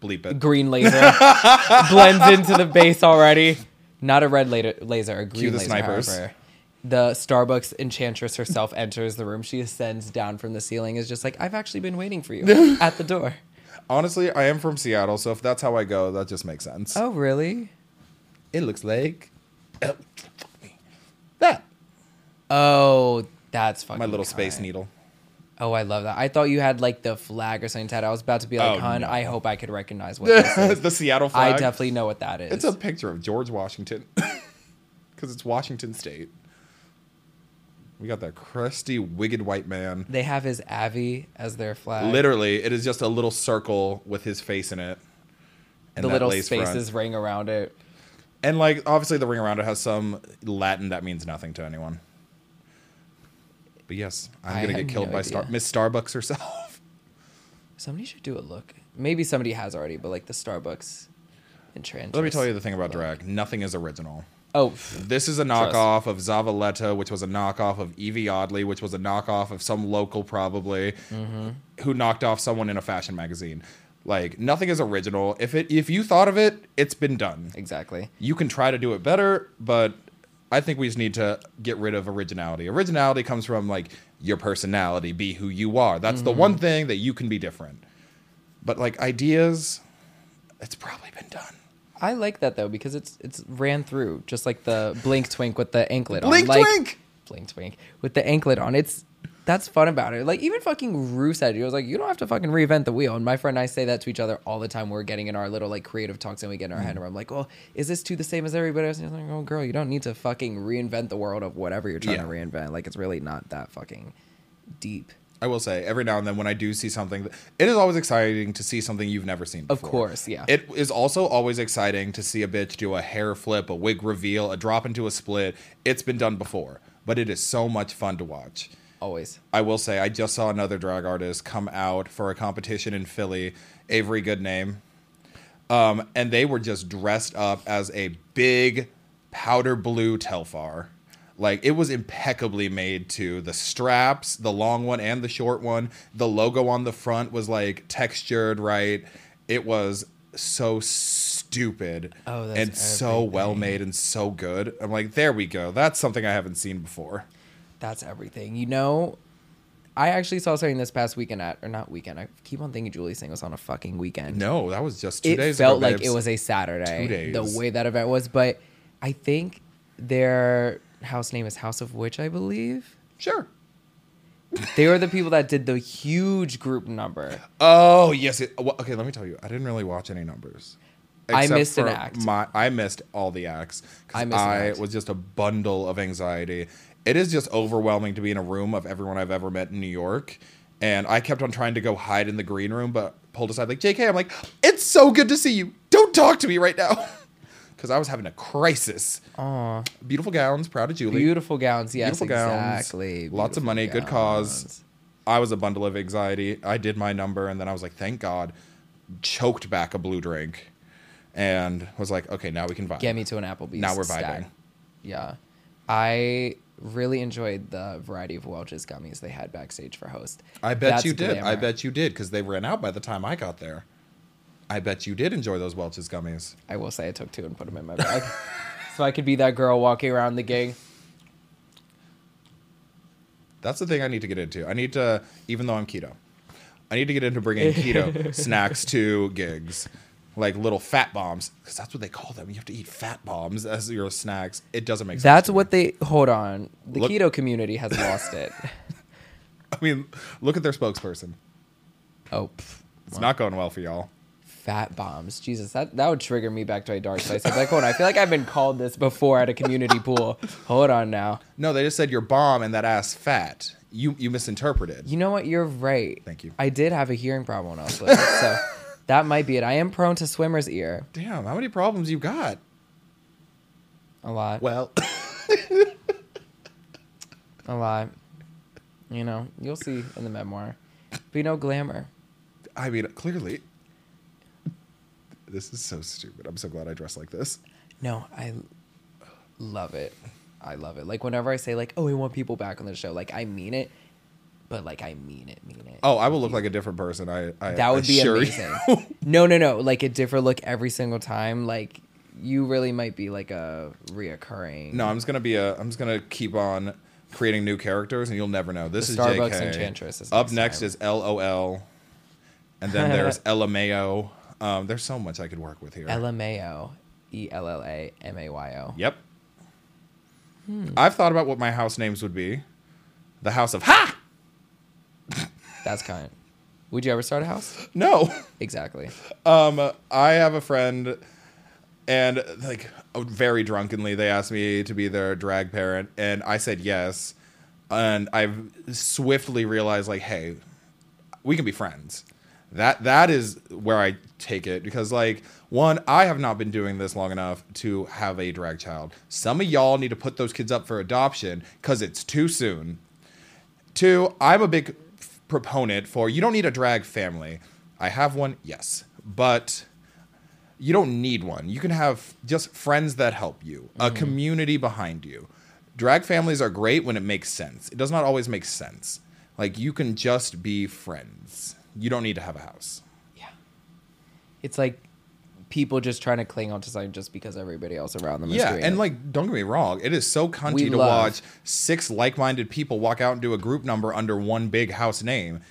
Bleep it. green laser (laughs) blends into the base already. Not a red laser, laser a green the laser. snipers. However. The Starbucks enchantress herself enters the room. She ascends down from the ceiling. Is just like I've actually been waiting for you (laughs) at the door. Honestly, I am from Seattle, so if that's how I go, that just makes sense. Oh really? It looks like oh, that. Oh, that's fucking My little space needle. Oh, I love that. I thought you had like the flag or something tattooed. I was about to be like, Oh, "Hun, no. I hope I could recognize what (laughs) this is." the Seattle flag. I definitely know what that is. It's a picture of George Washington (laughs) because it's Washington State. We got that crusty, wicked white man. they have his Avi as their flag. Literally, it is just a little circle with his face in it. And the little lace front. spaces ring around it. And like obviously the ring around it has some Latin that means nothing to anyone. But yes, I'm I gonna get killed no by Star- Miss Starbucks herself. (laughs) Somebody should do a look. Maybe somebody has already, but like the Starbucks in enchantress. Let me tell you the thing about drag. Nothing is original. Oh, This is a knockoff of Zavaleta, which was a knockoff of Evie Oddly, which was a knockoff of some local probably, Mm-hmm. who knocked off someone in a fashion magazine. Like nothing is original. If it if you thought of it, it's been done. exactly. You can try to do it better, but I think we just need to get rid of originality. Originality comes from like your personality, be who you are. That's the Mm-hmm. one thing that you can be different. But like ideas, it's probably been done. I like that though because it's it's ran through just like the blink twink with the anklet on. Blink like, twink! Blink twink with the anklet on. It's that's fun about it. Like even fucking Ru said, he was like, you don't have to fucking reinvent the wheel. And my friend and I say that to each other all the time. We're getting in our little like creative talks and we get in our Mm. head and I'm like, well, is this too the same as everybody else? And he's like, oh girl, you don't need to fucking reinvent the world of whatever you're trying Yeah. to reinvent. Like it's really not that fucking deep. I will say every now and then when I do see something, it is always exciting to see something you've never seen Of course, yeah. It is also always exciting to see a bitch do a hair flip, a wig reveal, a drop into a split. It's been done before, but it is so much fun to watch. Always. I will say I just saw another drag artist come out for a competition in Philly, Avery Good Name. Um, and they were just dressed up as a big powder blue Telfar. Like it was impeccably made to the straps, the long one and the short one. The logo on the front was like textured right. It was so stupid Oh, that's and so well made and so good. I'm like, there we go. That's something I haven't seen before. That's everything. You know, I actually saw something this past weekend at, or not weekend. I keep on thinking Julie's thing was on a fucking weekend. No, that was just two it days It felt ago. like babes. it was a Saturday. Two days. The way that event was, but I think their house name is House of Witch, I believe. Sure. They were the people that did the huge group number. Oh yes. It, well, okay, let me tell you. I didn't really watch any numbers. I missed an act. My, I missed all the acts. I I act. was just a bundle of anxiety. It is just overwhelming to be in a room of everyone I've ever met in New York. And I kept on trying to go hide in the green room, but pulled aside like, JK, I'm like, it's so good to see you. Don't talk to me right now. (laughs) Because I was having a crisis. Aw. Beautiful gowns, proud of Julie. Beautiful gowns, yes, Beautiful gowns, exactly. lots of Beautiful money, good cause. I was a bundle of anxiety. I did my number, and then I was like, thank God, choked back a blue drink, and was like, okay, now we can vibe. Get me to an Applebee's. Now we're stat. vibing. Yeah. I really enjoyed the variety of Welch's gummies they had backstage for host. I bet That's you did. I glamour. bet you did because they ran out by the time I got there. I bet you did enjoy those Welch's gummies. I will say I took two and put them in my bag. (laughs) so I could be that girl walking around the gang. That's the thing I need to get into. I need to, even though I'm keto, I need to get into bringing keto (laughs) snacks to gigs, like little fat bombs, because that's what they call them. You have to eat fat bombs as your snacks. It doesn't make sense. That's to me. what they hold on. The Look- keto community has lost it. (laughs) I mean. Look at their spokesperson. Oh, pff, It's not going well for y'all. Fat bombs. Jesus, that, that would trigger me back to a dark place. I'd be like, hold on, I feel like I've been called this before at a community pool. Hold on now. No, they just said your bomb and that ass fat. You you misinterpreted. You know what? You're right. Thank you. I did have a hearing problem when I was little, so (laughs) that might be it. I am prone to swimmer's ear Damn, how many problems you got? a lot. Well, (laughs) A lot. You know, you'll see in the memoir. Be no glamour. I mean, clearly. This is so stupid. I'm so glad I dress like this. No, I love it. I love it. Like whenever I say like, "Oh, we want people back on the show," like I mean it, but like I mean it, mean it. Oh, I will look like a different person. I, I that would be you. amazing. (laughs) no, no, no. Like a different look every single time. Like you really might be like a reoccurring. No, I'm just gonna be a. I'm just gonna keep on creating new characters, and you'll never know. This The is Starbucks JK. Enchantress is Up next next time. is LOL, and then there's (laughs) LMAO. Um, there's so much I could work with here. LMAO, E L L A M A Y O. Yep. Hmm. I've thought about what my house names would be. The House of Ha. (laughs) That's kind. Would you ever start a house? No. Exactly. Um, I have a friend, and like very drunkenly, they asked me to be their drag parent, and I said yes. And I've swiftly realized, like, hey, we can be friends. That that is where I take it because, like, one, I have not been doing this long enough to have a drag child. Some of y'all need to put those kids up for adoption because it's too soon. Two, I'm a big f- proponent for you don't need a drag family. I have one, yes, but you don't need one. You can have just friends that help you, a mm-hmm. community behind you. Drag families are great when it makes sense. It does not always make sense. Like you can just be friends. You don't need to have a house. Yeah. It's like people just trying to cling on to something just because everybody else around them is Yeah, and it. like don't get me wrong, it is so cunty We to love- watch six like-minded people walk out and do a group number under one big house name.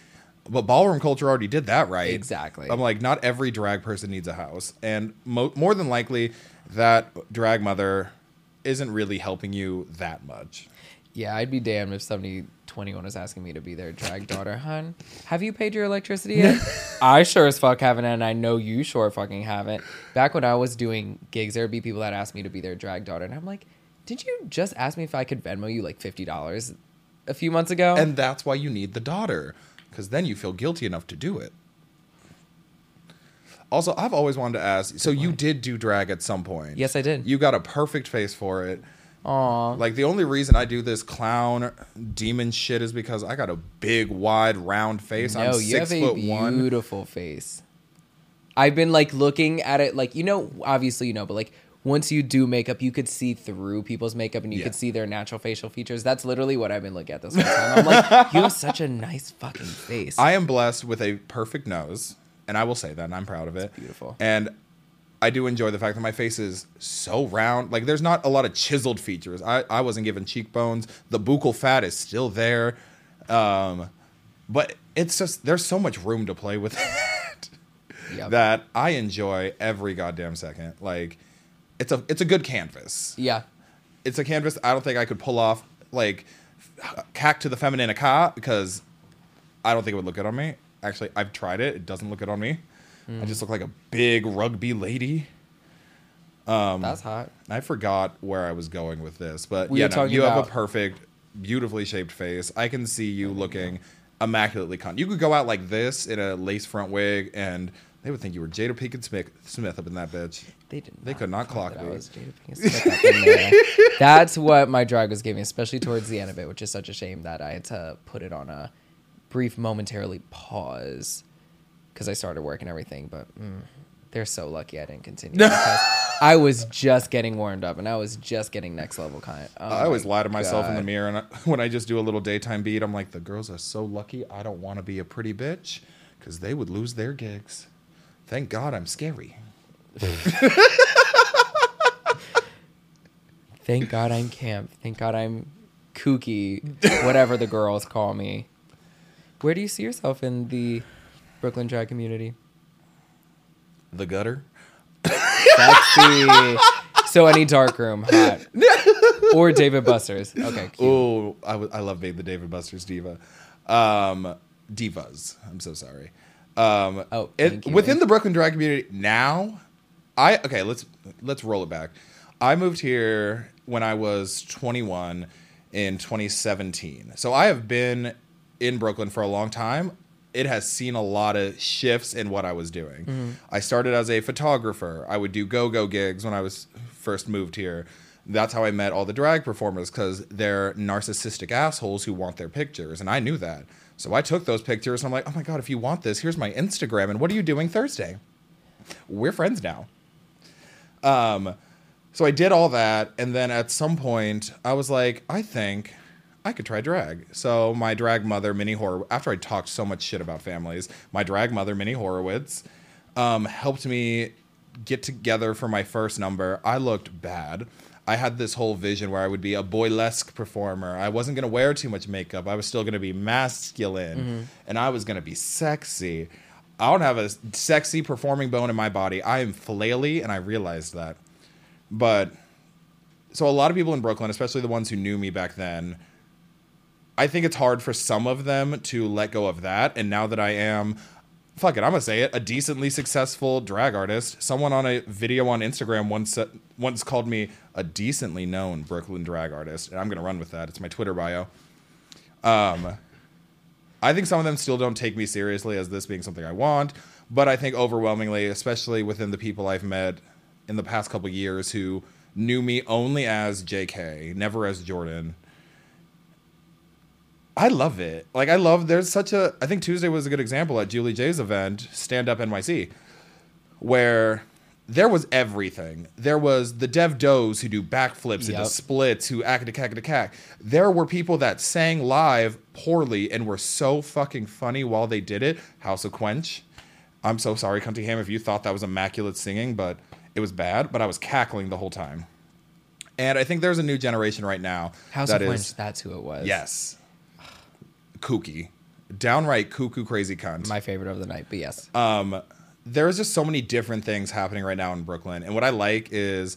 But ballroom culture already did that right. Exactly. I'm like, not every drag person needs a house, and mo- more than likely, that drag mother isn't really helping you that much. yeah, I'd be damned if somebody 21 was asking me to be their drag daughter. Hun, have you paid your electricity yet? (laughs) I sure as fuck haven't, and I know you sure fucking haven't. Back when I was doing gigs, there'd be people that asked me to be their drag daughter, and I'm like, did you just ask me if I could Venmo you like $50 a few months ago? And that's why you need the daughter, because then you feel guilty enough to do it. Also, I've always wanted to ask. So you did do drag at some point? Yes, I did. You got a perfect face for it. Aw. Like the only reason I do this clown demon shit is because I got a big, wide, round face. No, I'm you six have a foot one. beautiful face. I've been like looking at it, like you know, obviously you know, but like once you do makeup, you could see through people's makeup and you Yeah. could see their natural facial features. That's literally what I've been looking at this whole time. I'm like, (laughs) you have such a nice fucking face. I am blessed with a perfect nose, and I will say that, and I'm proud of it. beautiful. And I do enjoy the fact that my face is so round. Like there's not a lot of chiseled features. I, I wasn't given cheekbones. The buccal fat is still there. Um, but it's just there's so much room to play with (laughs) it Yep. that I enjoy every goddamn second. Like it's a it's a good canvas. yeah. It's a canvas I don't think I could pull off like cack to the feminine a car because I don't think it would look good on me. Actually, I've tried it. It doesn't look good on me. I just look like a big rugby lady. Um, That's hot. I forgot where I was going with this, but We yeah, no, you have a perfect, beautifully shaped face. I can see you looking immaculately con. You could go out like this in a lace front wig, and they would think you were Jada Pinkett Smith, Smith up in that bitch. They did. Not They could not clock that I me. was Jada Pinkett (laughs) Smith up in there. That's what my drag was giving, especially towards the end of it, which is such a shame that I had to put it on a brief, momentarily pause because I started work and everything. But mm, they're so lucky I didn't continue (laughs) I was just getting warmed up and I was just getting next level kind. Oh I always lie to myself in the mirror, and I, (laughs) when I just do a little daytime beat, I'm like, the girls are so lucky. I don't want to be a pretty bitch because they would lose their gigs. Thank God I'm scary. (laughs) Thank God I'm camp. Thank God I'm kooky, whatever the girls call me. Where do you see yourself in the Brooklyn drag community? The gutter. Sexy. so any dark room, hot. Or Dave and Buster's. Okay, cute. Oh, I, w- I love Babe the Dave and Buster's diva. Um, divas. I'm so sorry. Um, Oh, it- you. within the Brooklyn drag community now, I okay. Let's let's roll it back. I moved here when I was 21 in 2017. So I have been in Brooklyn for a long time. It has seen a lot of shifts in what I was doing. Mm-hmm. I started as a photographer. I would do go-go gigs when I was first moved here. That's how I met all the drag performers because they're narcissistic assholes who want their pictures, and I knew that. So I took those pictures and I'm like, oh my god, if you want this, here's my Instagram. And what are you doing Thursday? We're friends now. Um, so I did all that, and then at some point, I was like, I think I could try drag. So my drag mother, Minnie Hor, after I talked so much shit about families, my drag mother, Minnie Horowitz, um, helped me get together for my first number. I looked bad. I had this whole vision where I would be a boylesque performer. I wasn't gonna wear too much makeup. I was still gonna be masculine, and I was gonna be sexy. I don't have a sexy performing bone in my body. I am flaily, and I realized that. But so a lot of people in Brooklyn, especially the ones who knew me back then, I think it's hard for some of them to let go of that. And now that I am, fuck it, I'm gonna say it, a decently successful drag artist. Someone on a video on Instagram once said- once called me a decently known Brooklyn drag artist, and I'm gonna run with that. It's my Twitter bio. Um, I think some of them still don't take me seriously as this being something I want, but I think overwhelmingly, especially within the people I've met in the past couple years who knew me only as JK, never as Jordan. I love it. Like I love there's such a I think Tuesday was a good example at Julie J's event, Stand Up NYC, where there was everything. There was the Dev Does who do backflips Yep. splits, who act a cack a cack. There were people that sang live poorly and were so fucking funny while they did it. House of Quench. I'm so sorry, Cunty Ham, if you thought that was immaculate singing, but it was bad. But I was cackling the whole time. And I think there's a new generation right now House that of is- Quench, that's who it was. Yes. Kooky. Downright cuckoo crazy cunt. My favorite of the night, but yes. um, there's just so many different things happening right now in Brooklyn. And what I like is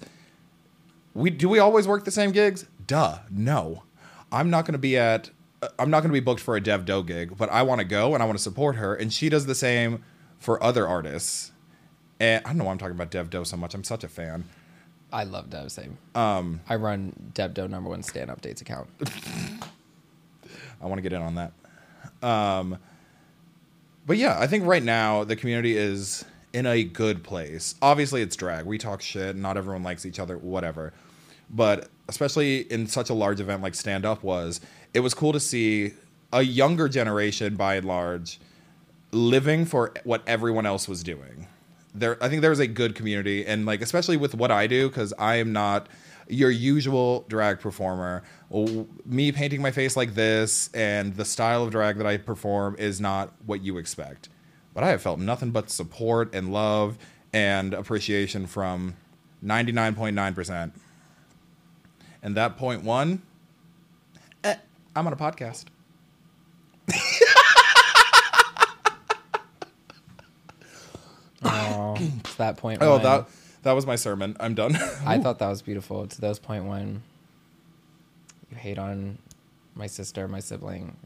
we do we always work the same gigs? Duh. No. I'm not gonna be at I'm not gonna be booked for a Dev Doe gig, but I wanna go and I wanna support her. And she does the same for other artists. And I don't know why I'm talking about Dev Doe so much. I'm such a fan. I love Dev Same. Um, I run Dev Doe number one stand updates account. (laughs) I want to get in on that. Um, but yeah, I think right now the community is in a good place. Obviously, it's drag. We talk shit. Not everyone likes each other, whatever. But especially in such a large event like Stand Up was, it was cool to see a younger generation, by and large, living for what everyone else was doing. There, I think there's a good community, and like especially with what I do, because I am not your usual drag performer. Me painting my face like this and the style of drag that I perform is not what you expect. But I have felt nothing but support and love and appreciation from 99.9%. And that point one, eh, I'm on a podcast. Oh, (clears throat) it's that point. Oh, when that that was my sermon. I'm done. I (laughs) thought that was beautiful. To those point when you hate on my sister, my sibling.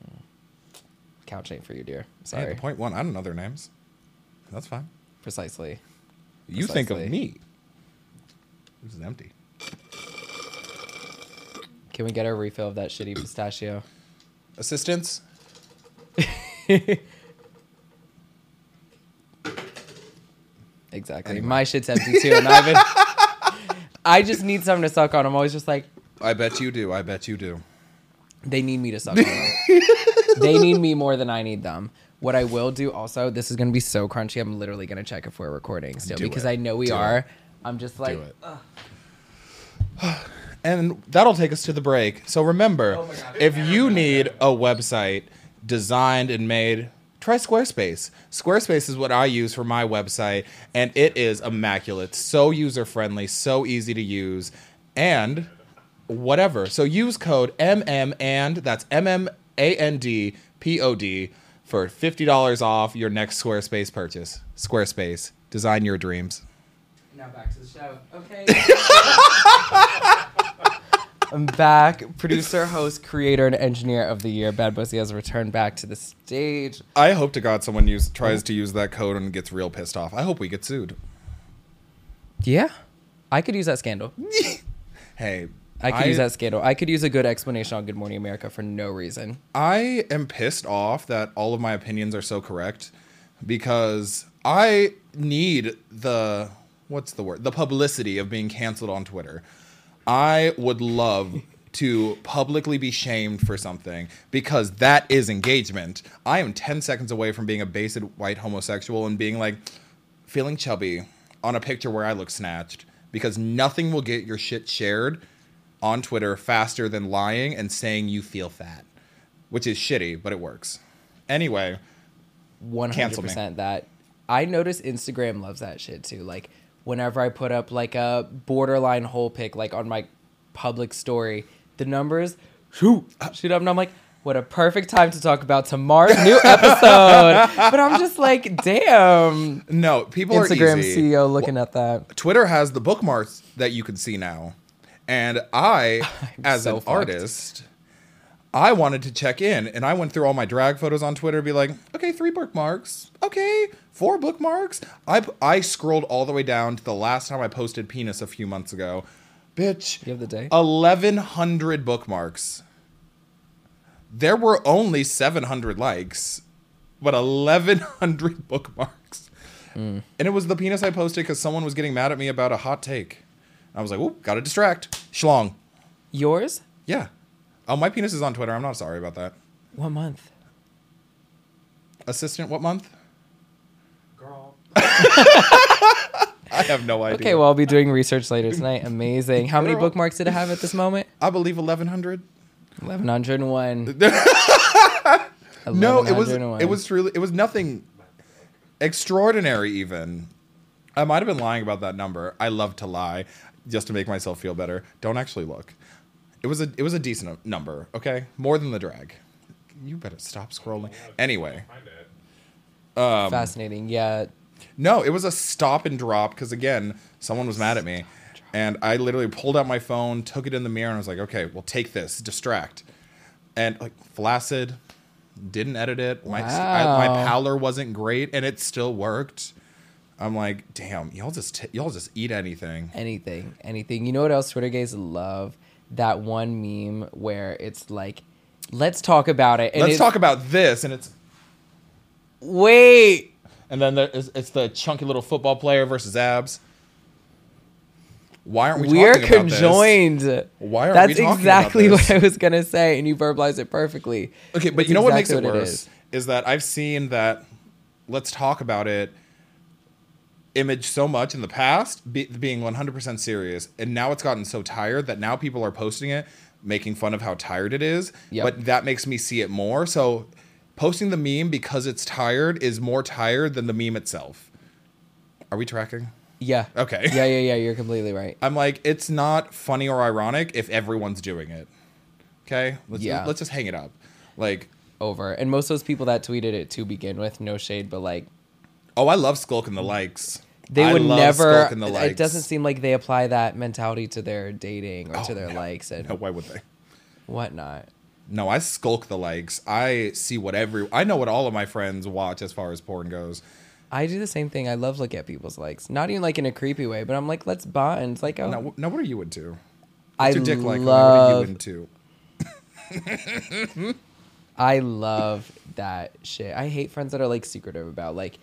Couch ain't for you, dear. Hey, Sorry. the point one, I don't know their names. That's fine. Precisely. You think of me. This is empty. Can we get a refill of that shitty pistachio? Assistance? (laughs) Exactly. Anyway. My shit's empty too, and I've been. I just need something to suck on. I'm always just like, I bet you do. I bet you do. they need me to suck on them. (laughs) they need me more than I need them. What I will do also, this is gonna be so crunchy. I'm literally gonna check if we're recording still Do because it. I know we Do are. it. I'm just like, Do it. (sighs) and that'll take us to the break. So remember, Oh God. if you need a website designed and made, try Squarespace. Squarespace is what I use for my website, and it is immaculate. So user friendly, so easy to use, and whatever. So use code MM and that's M M A N D P O D for fifty dollars off your next Squarespace purchase. Squarespace, design your dreams. Now back to the show. Okay. (laughs) I'm back. Producer, host, creator, and engineer of the year. Bhadd Bhussy has returned back to the stage. I hope to God someone use, tries to use that code and gets real pissed off. I hope we get sued. Yeah. I could use that scandal. (laughs) Hey, I could use that scandal. I could use a good explanation on Good Morning America for no reason. I am pissed off that all of my opinions are so correct because I need the what's the word? The publicity of being canceled on Twitter. I would love to publicly be shamed for something because that is engagement. I am 10 seconds away from being a basic white homosexual and being like feeling chubby on a picture where I look snatched because nothing will get your shit shared on Twitter faster than lying and saying you feel fat, which is shitty, but it works. Anyway, One hundred Cancel me. percent that. I notice Instagram loves that shit too. Like whenever I put up like a borderline whole pic, like on my public story, the numbers shoot uh. shoot up, and I'm like, what a perfect time to talk about tomorrow's new (laughs) episode. but I'm just like, damn. no, people Instagram. CEO looking at that. Twitter has the bookmarks that you can see now. And I, (laughs) as so an fucked. artist, I wanted to check in and I went through all my drag photos on Twitter be like, okay, three bookmarks. Okay, four bookmarks. I, I scrolled all the way down to the last time I posted penis a few months ago. Bitch. You have the day? 1,100 bookmarks. There were only 700 likes, but 1,100 (laughs) bookmarks. Mm. And it was the penis I posted because someone was getting mad at me about a hot take. I was like, "Whoop, gotta distract." Schlong. Yours? Yeah. Oh, my penis is on Twitter. I'm not sorry about that. What month? Assistant, what month? Girl. (laughs) I have no idea. Okay, well, I'll be doing research later tonight. Amazing. How many Girl. bookmarks did it have at this moment? I believe 1,100. 1101. (laughs) No, it was it was truly it was nothing extraordinary even. I might have been lying about that number. I love to lie just to make myself feel better. Don't actually look. It was a it was a decent number, okay? More than the drag. You better stop scrolling. Anyway, Find it. Um, fascinating. Yeah. no, it was a stop and drop because again, someone was mad at me, and I literally pulled out my phone, took it in the mirror, and I was like, "Okay, well, take this, distract," and like flaccid, didn't edit it. My I, my Wow. pallor wasn't great, and it still worked. I'm like, damn, y'all just t- y'all just eat anything. Anything. Anything. You know what else Twitter gays love? That one meme where it's like, let's talk about it. And Let's talk about this, and it's Wait. and then there is, it's the chunky little football player versus abs. Why aren't we? We are talking about this? conjoined. Why aren't That's we talking about exactly this? (laughs) what I was gonna say, and you verbalized it perfectly. Okay, but That's you know what makes it exactly worse is. is. that I've seen that let's talk about it image so much in the past be, being 100% serious and now it's gotten so tired that now people are posting it making fun of how tired it is Yep. but that makes me see it more so posting the meme because it's tired is more tired than the meme itself are we tracking Yeah. Okay. Yeah, yeah, yeah. You're completely right. i'm like it's not funny or ironic if everyone's doing it okay let's, Yeah. let's just hang it up like Over. And most of those people that tweeted it to begin with, no shade, but like Oh, I love skulking the likes. They I would never. It doesn't seem like they apply that mentality to their dating or Oh, to their no. likes and No, why would they? whatnot. No, I skulk the likes. I see what every. I know what all of my friends watch as far as porn goes. I do the same thing. I love look at people's likes, not even like in a creepy way, but I'm like, let's bond. It's like, oh, Now, now, what are you into? I your dick like? love, What are you into? (laughs) I love that shit. I hate friends that are like secretive about like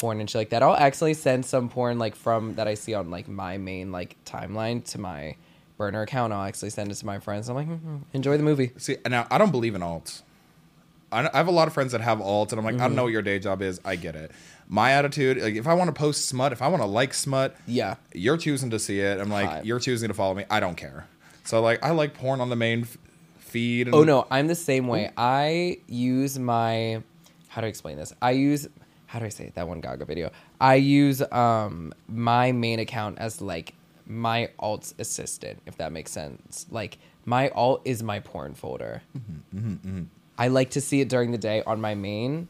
porn and shit like that. I'll actually send some porn like from that I see on like my main like timeline to my burner account. I'll actually send it to my friends. I'm like, "Hmm, enjoy the movie. See, now I don't believe in alts. I, I have a lot of friends that have alts, and I'm like, I Mm-hmm. don't know what your day job is. I get it. My attitude, like, if I want to post smut, if I want to like smut, Yeah. you're choosing to see it. I'm like, Hot. you're choosing to follow me. I don't care. So like, I like porn on the main f- feed. And Oh no, I'm the same way. I use my how to explain this? I use how do I say it? that one Gaga video? I use um my main account as like my alt's assistant, if that makes sense. Like my alt is my porn folder. Mm-hmm, I like to see it during the day on my main,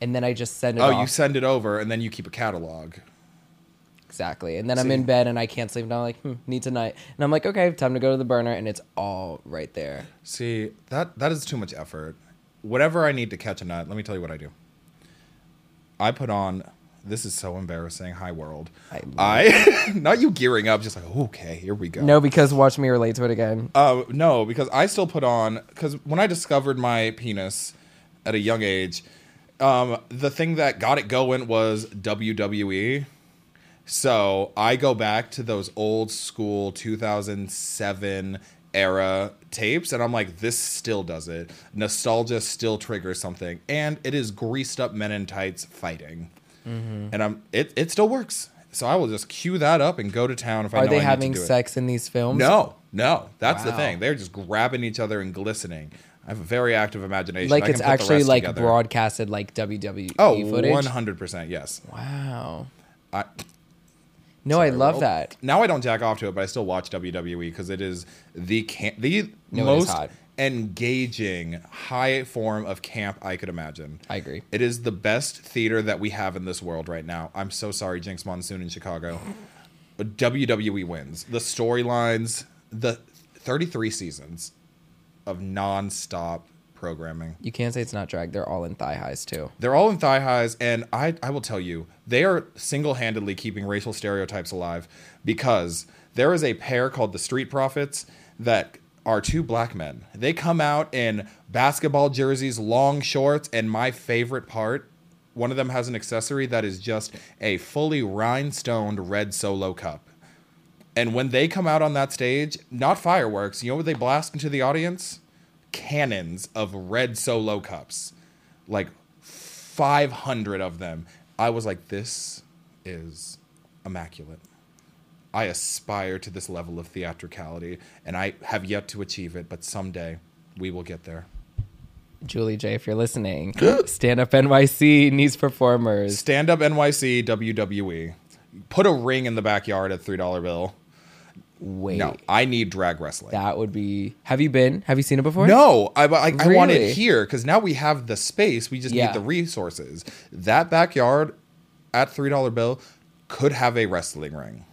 and then I just send it. Oh, off. you send it over, and then you keep a catalog. Exactly. And then I'm in bed and I can't sleep. And I'm like, hmm, need tonight. And I'm like, okay, time to go to the burner. And it's all right there. See, that that is too much effort. Whatever I need to catch a nut, let me tell you what I do. I put on this is so embarrassing. Hi world. I I (laughs) not you gearing up, just like okay, here we go. No, because watch me relate to it again. Uh, no, because I still put on because when I discovered my penis at a young age, um, the thing that got it going was WWE. So I go back to those old school 2007 era tapes, and I'm like, this still does it. Nostalgia still triggers something, and it is greased up men in tights fighting, mm-hmm. and I'm it. It still works. So I will just cue that up and go to town if I Are know they I having do it. sex in these films? No, no, that's the thing. They're just grabbing each other and glistening. I have a very active imagination. Like I it's actually like together. broadcasted like WWE Oh, footage. 100%, yes. Wow. I, No, I love world. that. Now I don't jack off to it, but I still watch WWE because it is the can- the No, most hot. engaging high form of camp I could imagine. I agree. It is the best theater that we have in this world right now. I'm so sorry, Jinkx Monsoon in Chicago. WWE wins. The storylines, the 33 seasons of non-stop programming. You can't say it's not drag. They're all in thigh highs too. They're all in thigh highs, and I, I will tell you, they are single handedly keeping racial stereotypes alive because there is a pair called the Street Profits that are two black men. They come out in basketball jerseys, long shorts, and my favorite part one of them has an accessory that is just a fully rhinestoned red solo cup. And when they come out on that stage, not fireworks, you know what they blast into the audience? Cannons of red solo cups. Like 500 of them. I was like, this is immaculate. I aspire to this level of theatricality, and I have yet to achieve it, but someday we will get there. Julie J, if you're listening, (gasps) Stand Up NYC needs performers. Stand up NYC WWE. Put a ring in the backyard at $3 bill. Wait, No, I need drag wrestling. that would be. Have you been? Have you seen it before? No, I, I, I want it here because now we have the space. We just Yeah. need the resources. That backyard at three dollar bill could have a wrestling ring,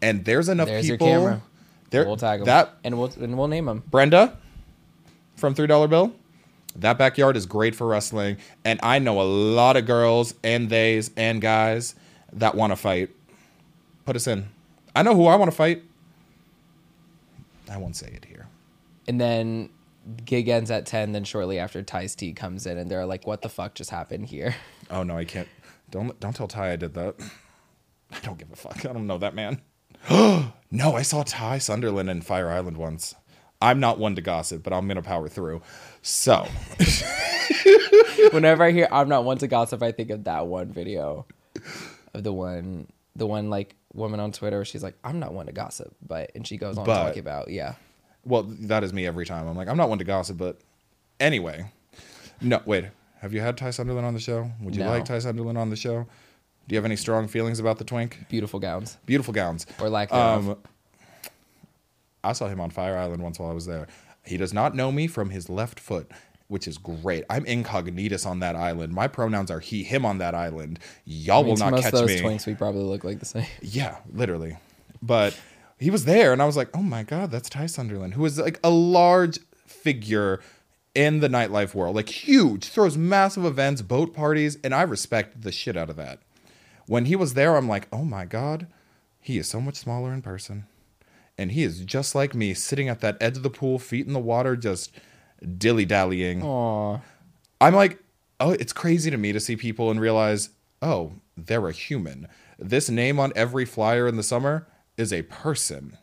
and there's enough There's people. camera. There, we'll tag them. that and we'll and we'll name them. Brenda from three dollar bill. That backyard is great for wrestling, and I know a lot of girls and theys and guys that want to fight. Put us in. I know who I want to fight. I won't say it here. And then gig ends at ten. Then shortly after, Ty's tea comes in, and they're like, "What the fuck just happened here?" (laughs) Oh no, I can't. Don't don't tell Ty I did that. I don't give a fuck. I don't know that man. (gasps) no, I saw Ty Sunderland in Fire Island once. I'm not one to gossip, but I'm gonna power through. So (laughs) Whenever I hear "I'm not one to gossip," I think of that one video of the one, the one like woman on Twitter. She's like, "I'm not one to gossip," but and she goes on But- talking about yeah. well, that is me every time. I'm like, I'm not one to gossip, but anyway. No, wait. Have you had Ty Sunderland on the show? Would you No. like Ty Sunderland on the show? Do you have any strong feelings about the twink? Beautiful gowns Beautiful gowns. or lack thereof. Um, I saw him on Fire Island once while I was there. He does not know me from his left foot, which is great. I'm incognitus on that island. My pronouns are he, him on that island. Y'all I mean, will not most catch of those me. twinks, we probably look like the same. (laughs) Yeah, literally. But he was there, and I was like, oh my God, that's Ty Sunderland, who is like a large figure in the nightlife world, like huge, throws massive events, boat parties, and I respect the shit out of that. When he was there, I'm like, oh my God, he is so much smaller in person. And he is just like me, sitting at that edge of the pool, feet in the water, just dilly dallying. I'm like, oh, it's crazy to me to see people and realize, oh, they're a human. This name on every flyer in the summer is a person.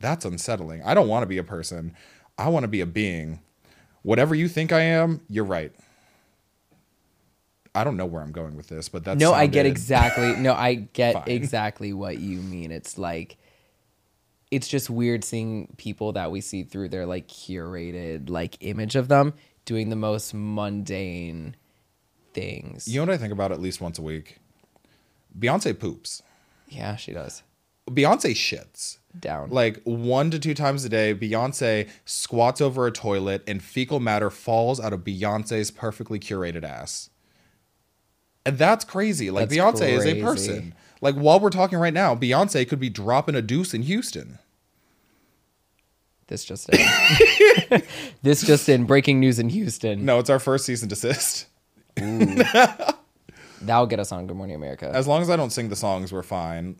That's unsettling. I don't want to be a person. I want to be a being. Whatever you think I am, you're right. I don't know where I'm going with this, but that's no, I get exactly. No, I get (laughs) exactly what you mean. It's like, it's just weird seeing people that we see through their like curated like image of them doing the most mundane things. You know what I think about at least once a week? Beyonce poops. yeah, she does. Beyonce shits. Down. Like one to two times a day, Beyonce squats over a toilet and fecal matter falls out of Beyonce's perfectly curated ass. And that's crazy. Like That's Beyonce is a person. Like while we're talking right now, Beyonce could be dropping a deuce in Houston. This just in. (laughs) this just in. Breaking news in Houston. No, it's our first cease and desist. That'll get us on Good Morning America. As long as I don't sing the songs, we're fine.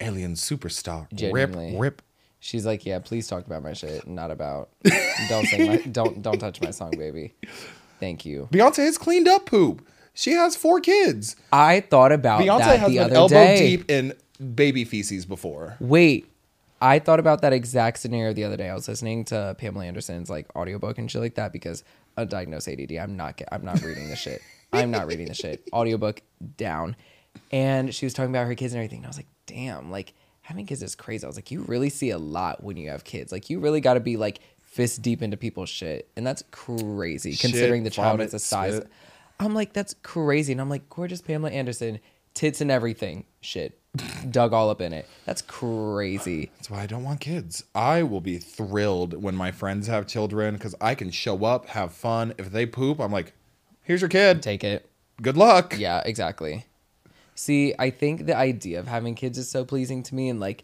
Alien superstar. Genuinely. Rip, rip. She's like, yeah, please talk about my shit, not about. don't sing my. Don't don't touch my song, baby. Thank you. Beyonce has cleaned up poop. She has four kids. I thought about Beyonce that has the been other elbow day. deep in baby feces before. Wait, I thought about that exact scenario the other day. I was listening to Pamela Anderson's like audiobook and shit like that because undiagnosed ADD. I'm not. I'm not reading the shit. I'm not reading the shit. (laughs) Audiobook down, and she was talking about her kids and everything. And I was like, damn, like having kids is crazy. I was like, you really see a lot when you have kids. Like you really got to be like fist deep into people's shit, and that's crazy Shit, considering the child is the size. spit. I'm like, that's crazy. And I'm like, gorgeous Pamela Anderson, tits and everything. Shit. Dug all up in it. That's crazy. That's why I don't want kids. I will be thrilled when my friends have children because I can show up, have fun. If they poop, I'm like, here's your kid. Take it. Good luck. Yeah, exactly. See, I think the idea of having kids is so pleasing to me and like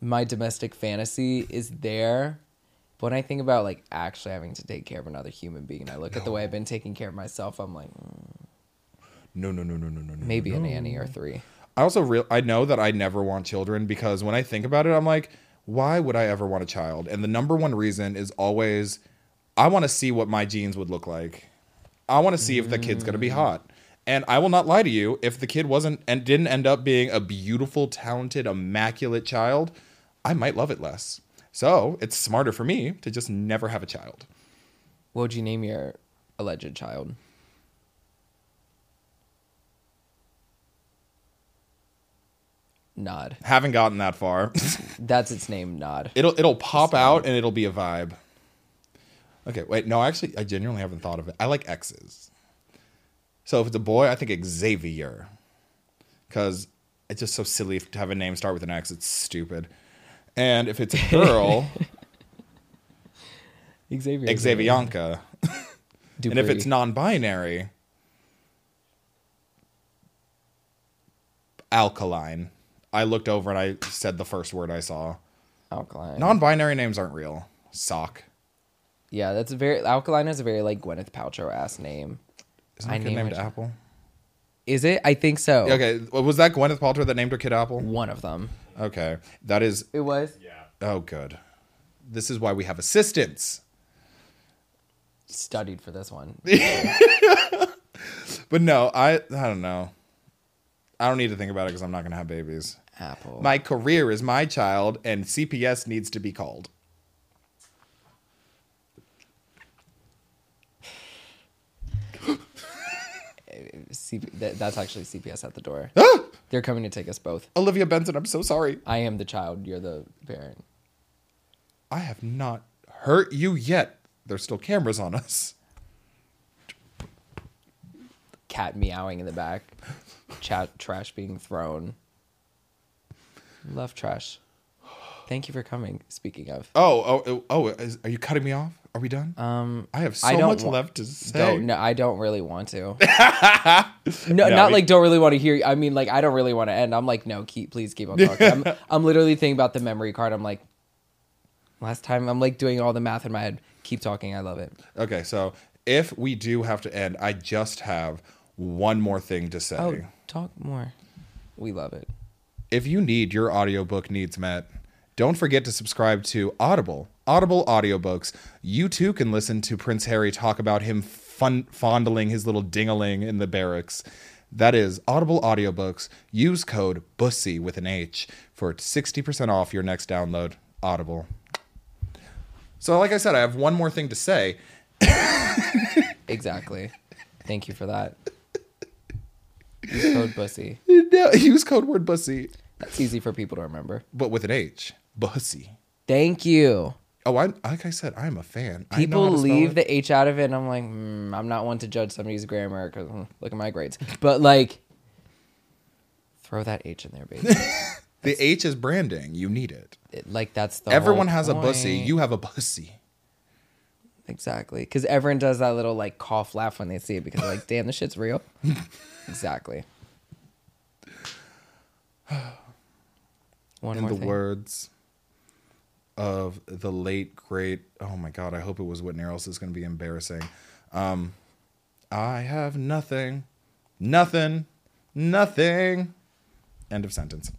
my domestic fantasy is there. But when I think about like actually having to take care of another human being and I look at the way I've been taking care of myself, I'm like, mm, No, no, no, no, no, no, no. maybe no. a nanny or three. I also real I know that I never want children because when I think about it, I'm like, why would I ever want a child? And the number one reason is always I want to see what my genes would look like. I want to see if the kid's gonna be hot. And I will not lie to you, if the kid wasn't and didn't end up being a beautiful, talented, immaculate child, I might love it less. So it's smarter for me to just never have a child. What would you name your alleged child? Nod. Haven't gotten that far. (laughs) That's its name, Nod. It'll it'll pop out and it'll be a vibe. Okay, wait, no, actually, I genuinely haven't thought of it. I like X's. So if it's a boy, I think Xavier, because it's just so silly to have a name start with an X. It's stupid. And if it's a girl, (laughs) Xavier. Xavierka. (laughs) And if it's non-binary, alkaline. I looked over and I said the first word I saw. alkaline. Non-binary names aren't real. Sock. yeah, that's a very alkaline is a very like Gwyneth Paltrow ass name. Isn't I kid named named it- Apple? Is it? I think so. Okay, was that Gwyneth Paltrow that named her kid Apple? One of them. Okay, that is. It was Yeah. Oh, good. This is why we have assistants. studied for this one. (laughs) But no, I I don't know. I don't need to think about it because I'm not gonna have babies. Apple. My career is my child, and CPS needs to be called. (laughs) C- that's actually CPS at the door. (gasps) Ah! They're coming to take us both. Olivia Benson, I'm so sorry. I am the child. You're the parent. I have not hurt you yet. There's still cameras on us. Cat meowing in the back. Chat trash being thrown. Love trash. Thank you for coming. Speaking of, Oh, oh, oh! Is, are you cutting me off? Are we done? um, I have so I much wa- left to say. No, I don't really want to. (laughs) no, No, not we- like don't really want to hear. I mean, like I don't really want to end. I'm like, no, keep, please keep on talking. I'm, (laughs) I'm literally thinking about the memory card. I'm like, last time I'm like doing all the math in my head. Keep talking. I love it. Okay, so if we do have to end, I just have one more thing to say. Oh, talk more. We love it. If you need your audiobook needs met, don't forget to subscribe to Audible. Audible audiobooks. You too can listen to Prince Harry talk about him fun- fondling his little dingaling in the barracks. That is Audible audiobooks. Use code BUSSY with an H for 60% off your next download. Audible. So, like I said, I have one more thing to say. (laughs) Exactly. Thank you for that. Use code Bussy. (laughs) No, Use code word BUSSY, That's easy for people to remember. but with an H. Bussy. Thank you. Oh, I like I said, I'm a fan. I know People how to spell leave the H out of it, and I'm like, mm, I'm not one to judge somebody's grammar because look at my grades. But like, throw that H in there, baby. (laughs) The H is branding. You need it. It- like that's the Everyone has a bussy. You have a bussy. Exactly. Because everyone does that little like cough laugh when they see it because they're like, damn, this shit's real. (laughs) exactly. (sighs) (sighs) One In the thing. words of the late great, oh my god, I hope it was Whitney, or else it's going to be embarrassing. Um, I have nothing, nothing, nothing. End of sentence.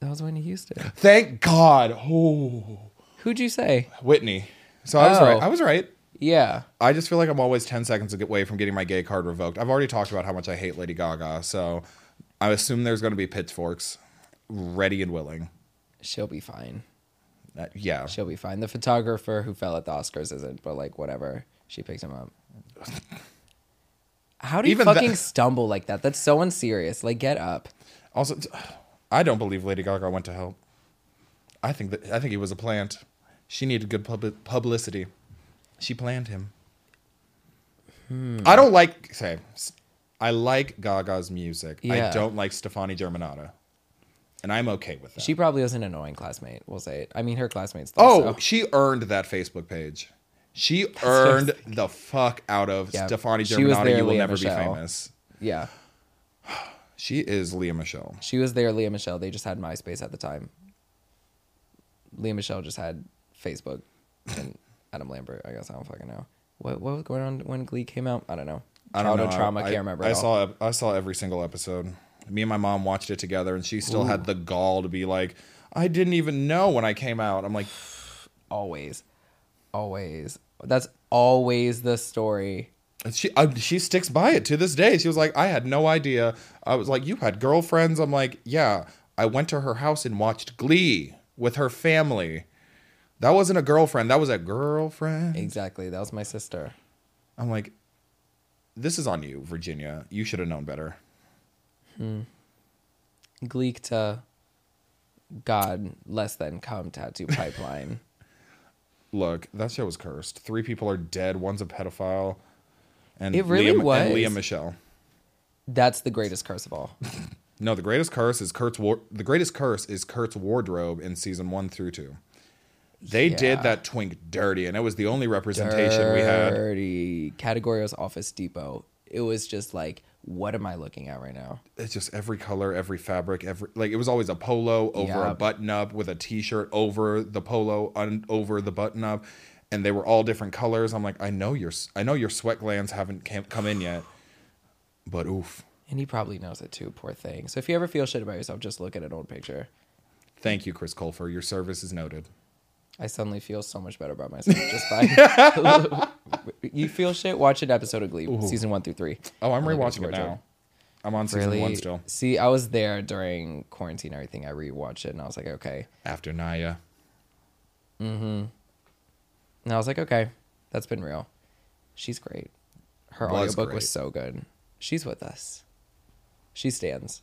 That was Whitney Houston. Thank God. Oh, Who'd you say? Whitney. So I was Oh. right. I was right. Yeah. I just feel like I'm always 10 seconds away from getting my gay card revoked. I've already talked about how much I hate Lady Gaga, so I assume there's going to be pitchforks ready and willing. She'll be fine. Uh, yeah. She'll be fine. The photographer who fell at the Oscars isn't, but like whatever. She picked him up. (laughs) How do you Even that- fucking stumble like that? That's so unserious. Like, get up. Also, I don't believe Lady Gaga went to help. I think that I think he was a plant. She needed good pub- publicity. She planned him. Hmm. I don't like say I like Gaga's music. I don't like Stefani Germanotta. And I'm okay with that. She probably was an annoying classmate. We'll say it. I mean, her classmates. Oh, though, so. she earned that Facebook page. She (laughs) earned the fuck out of Yeah. Stefani She was Germanotta. there, You will Lea never Michele. be famous. yeah. (sighs) She is Lea Michele. She was there, Lea Michele. They just had MySpace at the time. Lea Michele just had Facebook and (laughs) Adam Lambert. I guess I don't fucking know. What what was going on when Glee came out? I don't know. I don't know. Trauma. I, can't remember. I at all. saw I saw every single episode. Me and my mom watched it together, and she still had the gall to be like, "I didn't even know when I came out." I'm like, (sighs) always, always. That's always the story. And she I, she sticks by it to this day. She was like, "I had no idea." I was like, "You had girlfriends?" I'm like, "Yeah." I went to her house and watched Glee with her family. That wasn't a girlfriend. That was a girlfriend. Exactly. That was my sister. I'm like, this is on you, Virginia. You should have known better. Hmm. Gleek to God less than cum tattoo pipeline. (laughs) Look, that show was cursed. Three people are dead. One's a pedophile. And It really Liam, was. And Lea Michele. That's the greatest curse of all. (laughs) No, the greatest curse is Kurt's war- the greatest curse is Kurt's wardrobe in season one through two. They Yeah. did that twink dirty, and it was the only representation we had. Dirty. Categorios Office Depot. It was just like, what am I looking at right now? It's just every color, every fabric, every like it was always a polo over Yeah. a button up with a t-shirt over the polo un, over the button up, and they were all different colors. I'm like, I know your I know your sweat glands haven't cam- come in yet, but oof. And he probably knows it too, poor thing. So if you ever feel shit about yourself, just look at an old picture. Thank you, Chris Colfer. Your service is noted. I suddenly feel so much better about myself just by. (laughs) you feel shit? Watch an episode of Glee, season one through three. Oh, I'm look rewatching it now. I'm on season Really? one still. See, I was there during quarantine and everything. I rewatched it and I was like, okay. After Naya. Mm-hmm. And I was like, okay, that's been real. She's great. Her Was audiobook great. was so good. She's with us. She stands.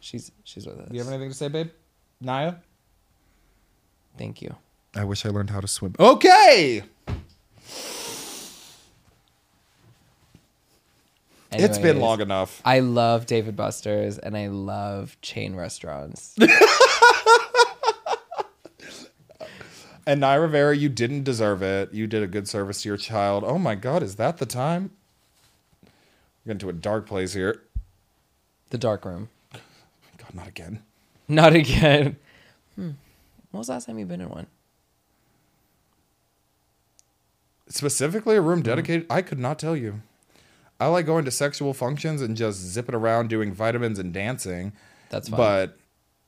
She's she's with us. Do you have anything to say, babe? Naya? Thank you. I wish I learned how to swim. Okay. it's been long enough. I love Dave and Buster's and I love chain restaurants. (laughs) And Naya Rivera, you didn't deserve it. You did a good service to your child. Oh my God, is that the time? We're getting to a dark place here. the dark room. God, not again. Not again. Hmm. When was the last time you've been in one? Specifically, a Mm-hmm. room dedicated. I could not tell you. I like going to sexual functions and just zipping around doing vitamins and dancing. That's fine. But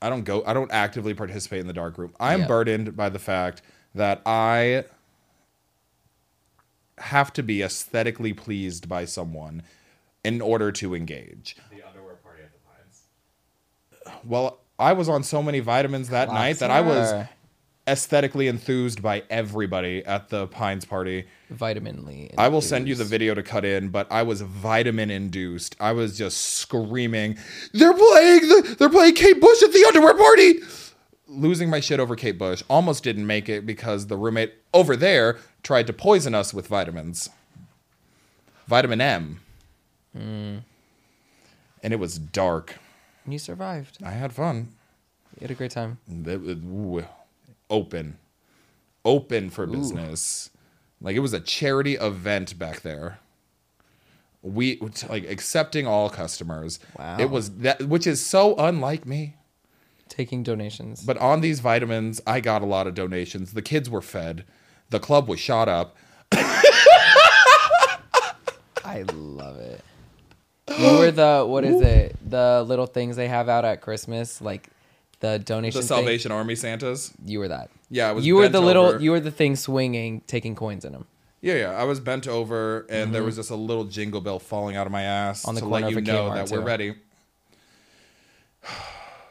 I don't go. I don't actively participate in the dark room. I'm Yeah. burdened by the fact that I have to be aesthetically pleased by someone in order to engage. The underwear party at the Pines. Well, I was on so many vitamins that night that I was Sir. Aesthetically enthused by everybody at the Pines party. vitaminly. I will send you the video to cut in, but I was vitamin induced. I was just screaming, "They're playing the, they're playing Kate Bush at the underwear party!" Losing my shit over Kate Bush. Almost didn't make it because the roommate over there tried to poison us with vitamins. Vitamin M. Hmm. And it was dark. And you survived. I had fun. You had a great time. It ooh, open, open for business. Like it was a charity event back there. We like accepting all customers. Wow. It was that which is so unlike me. Taking donations. But on these vitamins, I got a lot of donations. The kids were fed. The club was shot up. (laughs) I love it. You were the what is it? The little things they have out at Christmas, like the donation. The thing? Salvation Army Santas. You were that. Yeah, I was You were the little. You were the thing swinging, taking coins in them. Yeah, yeah. I was bent over, and there was just a little jingle bell falling out of my ass Mm-hmm. On the to corner let you know Kmart, that we're ready. (sighs)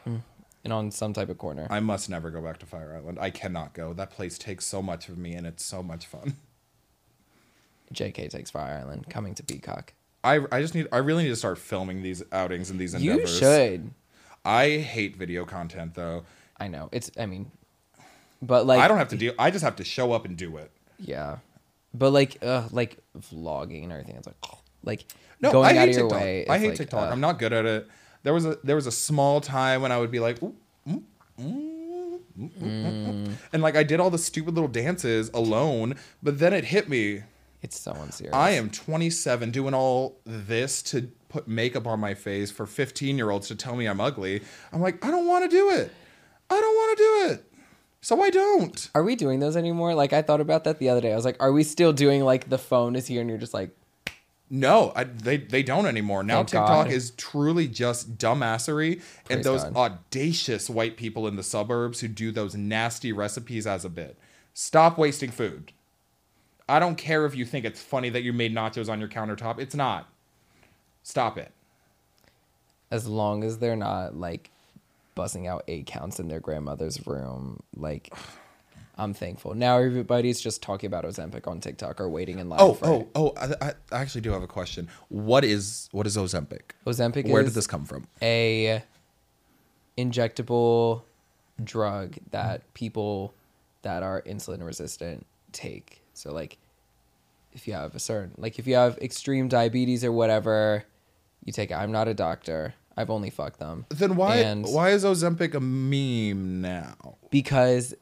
and on some type of corner. I must never go back to Fire Island. I cannot go. That place takes so much of me, and it's so much fun. (laughs) JK takes Fire Island, coming to Peacock. I, I just need. I really need to start filming these outings and these endeavors. You should. I hate video content though. I know it's. I mean, but like I don't have to deal. I just have to show up and do it. Yeah, but like, uh, like vlogging and everything. It's like, (sniffs) like No, going I out hate of your TikTok. way. I hate like, TikTok. uh, I'm not good at it. There was a there was a small time when I would be like, ooh, mm, mm, mm, mm. and like I did all the stupid little dances alone, but then it hit me. It's so unserious. I am 27 doing all this to put makeup on my face for 15 year olds to tell me I'm ugly. I'm like, I don't want to do it. I don't want to do it. So I don't. Are we doing those anymore? Like I thought about that the other day. I was like, are we still doing like the phone is here and you're just like, No, I, they they don't anymore. Now Thank TikTok God. is truly just dumbassery and those God. audacious white people in the suburbs who do those nasty recipes as a bit. Stop wasting food. I don't care if you think it's funny that you made nachos on your countertop. It's not. Stop it. as long as they're not like buzzing out eight counts in their grandmother's room, like. (sighs) I'm thankful. Now everybody's just talking about Ozempic on TikTok or waiting in line. Oh, for oh, it. oh! I, I actually do have a question. What is what is Ozempic? Ozempic Where did this come from? a injectable drug that people that are insulin resistant take. So like if you have a certain like if you have extreme diabetes or whatever, you take it. I'm not a doctor. I've only fucked them. Then why And why is Ozempic a meme now? because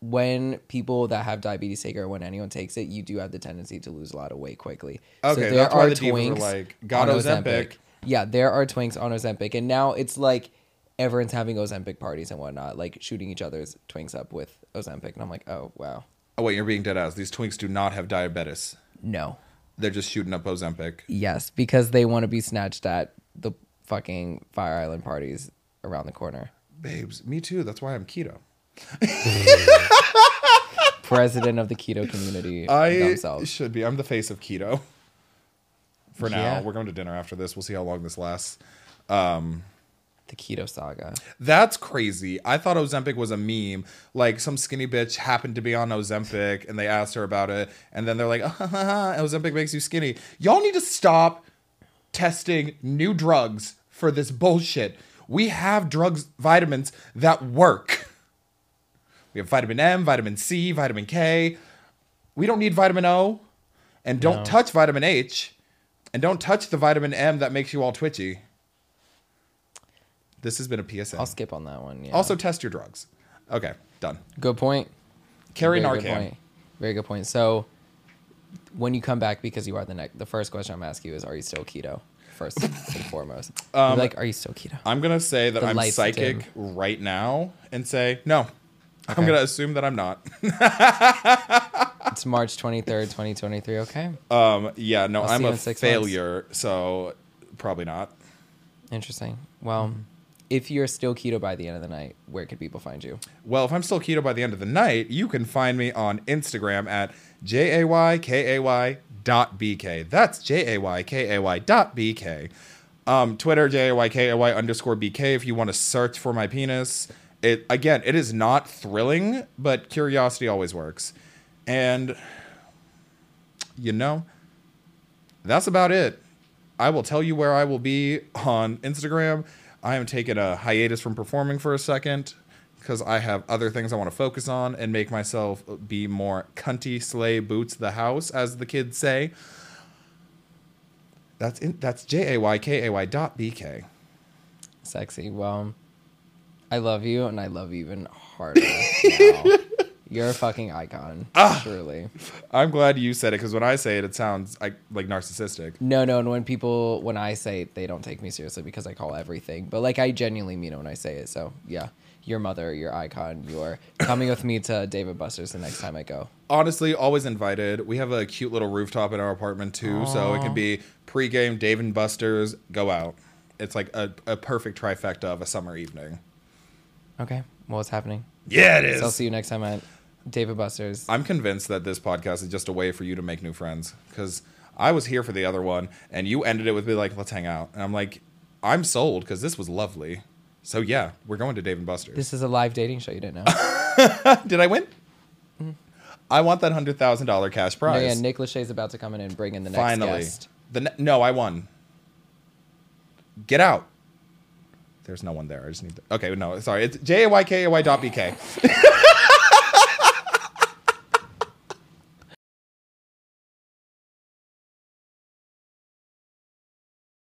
when people that have diabetes take it or when anyone takes it, you do have the tendency to lose a lot of weight quickly. Okay, that's why the divas were like, got Ozempic. Yeah, there are twinks on Ozempic, and now it's like everyone's having Ozempic parties and whatnot, like shooting each other's twinks up with Ozempic, and I'm like, oh wow, Oh wait, you're being dead ass. These twinks do not have diabetes. no, They're just shooting up Ozempic. yes, because they want to be snatched at the fucking Fire Island parties around the corner. Babes, me too. That's why I'm keto. (laughs) President of the keto community I themselves. should be. I'm the face of keto. For now, Yeah. we're going to dinner after this. We'll see how long this lasts. Um, The keto saga. That's crazy. I thought Ozempic was a meme. Like some skinny bitch happened to be on Ozempic and they asked her about it. And then they're like, (laughs) ah, Ozempic makes you skinny. Y'all need to stop testing new drugs for this bullshit. We have drugs, vitamins that work. We have vitamin M, vitamin C, vitamin K. We don't need vitamin O. And don't No. touch vitamin H. And don't touch the vitamin M that makes you all twitchy. This has been a PSA. I'll skip on that one. Yeah. Also, test your drugs. Okay, done. good point. Carry Very good Narcan. point. Very good point. So, when you come back, because you are the next, the first question I'm asking you is, are you still keto? First and (laughs) foremost, Um, like, are you still keto? I'm gonna say that The I'm lights psychic dim. right now and say no. I'm Okay. gonna assume that I'm not. (laughs) (laughs) It's March 23rd, 2023. Okay, um, yeah, no, I'll I'm you a in six failure, so probably not. interesting. Well, Mm-hmm. If you're still keto by the end of the night, where could people find you? Well, if I'm still keto by the end of the night, you can find me on Instagram at j a y k a y dot b k. That's j a y k a y dot b k. Um, Twitter j a y k a y underscore b k. If you want to search for my penis, it again, it is not thrilling, but curiosity always works. And you know, that's about it. I will tell you where I will be on Instagram. I am taking a hiatus from performing for a second because I have other things I want to focus on and make myself be more cunty, slay boots the house, as the kids say. That's in, that's J A Y K A Y dot B K. Sexy. Well, I love you, and I love you even harder (laughs) now. You're a fucking icon. Ah. Truly. I'm glad you said it because when I say it, it sounds like like narcissistic. No, no, and when people when I say it, they don't take me seriously because I call everything. But like I genuinely mean it when I say it. So yeah. Your mother, your icon, you're coming with me to Dave and Buster's the next time I go. Honestly, always invited. We have a cute little rooftop in our apartment too, so it can be pregame Dave and Buster's. Go out. It's like a, a perfect trifecta of a summer evening. Okay. Well, what's happening? Yeah, it is. So I'll see you next time at Dave and Buster's. I'm convinced that this podcast is just a way for you to make new friends because I was here for the other one and you ended it with me like, let's hang out. And I'm like, I'm sold because this was lovely. So yeah, we're going to Dave and Buster's. This is a live dating show. You didn't know. (laughs) Did I win? I want that hundred thousand dollar cash Mm-hmm. no, prize. yeah, Nick Lachey's about to come in and bring in the next Finally, guest. the ne- no, I won. Get out. There's no one there. I just need to. Okay, no, sorry. It's J A Y K A Y dot B K. (laughs)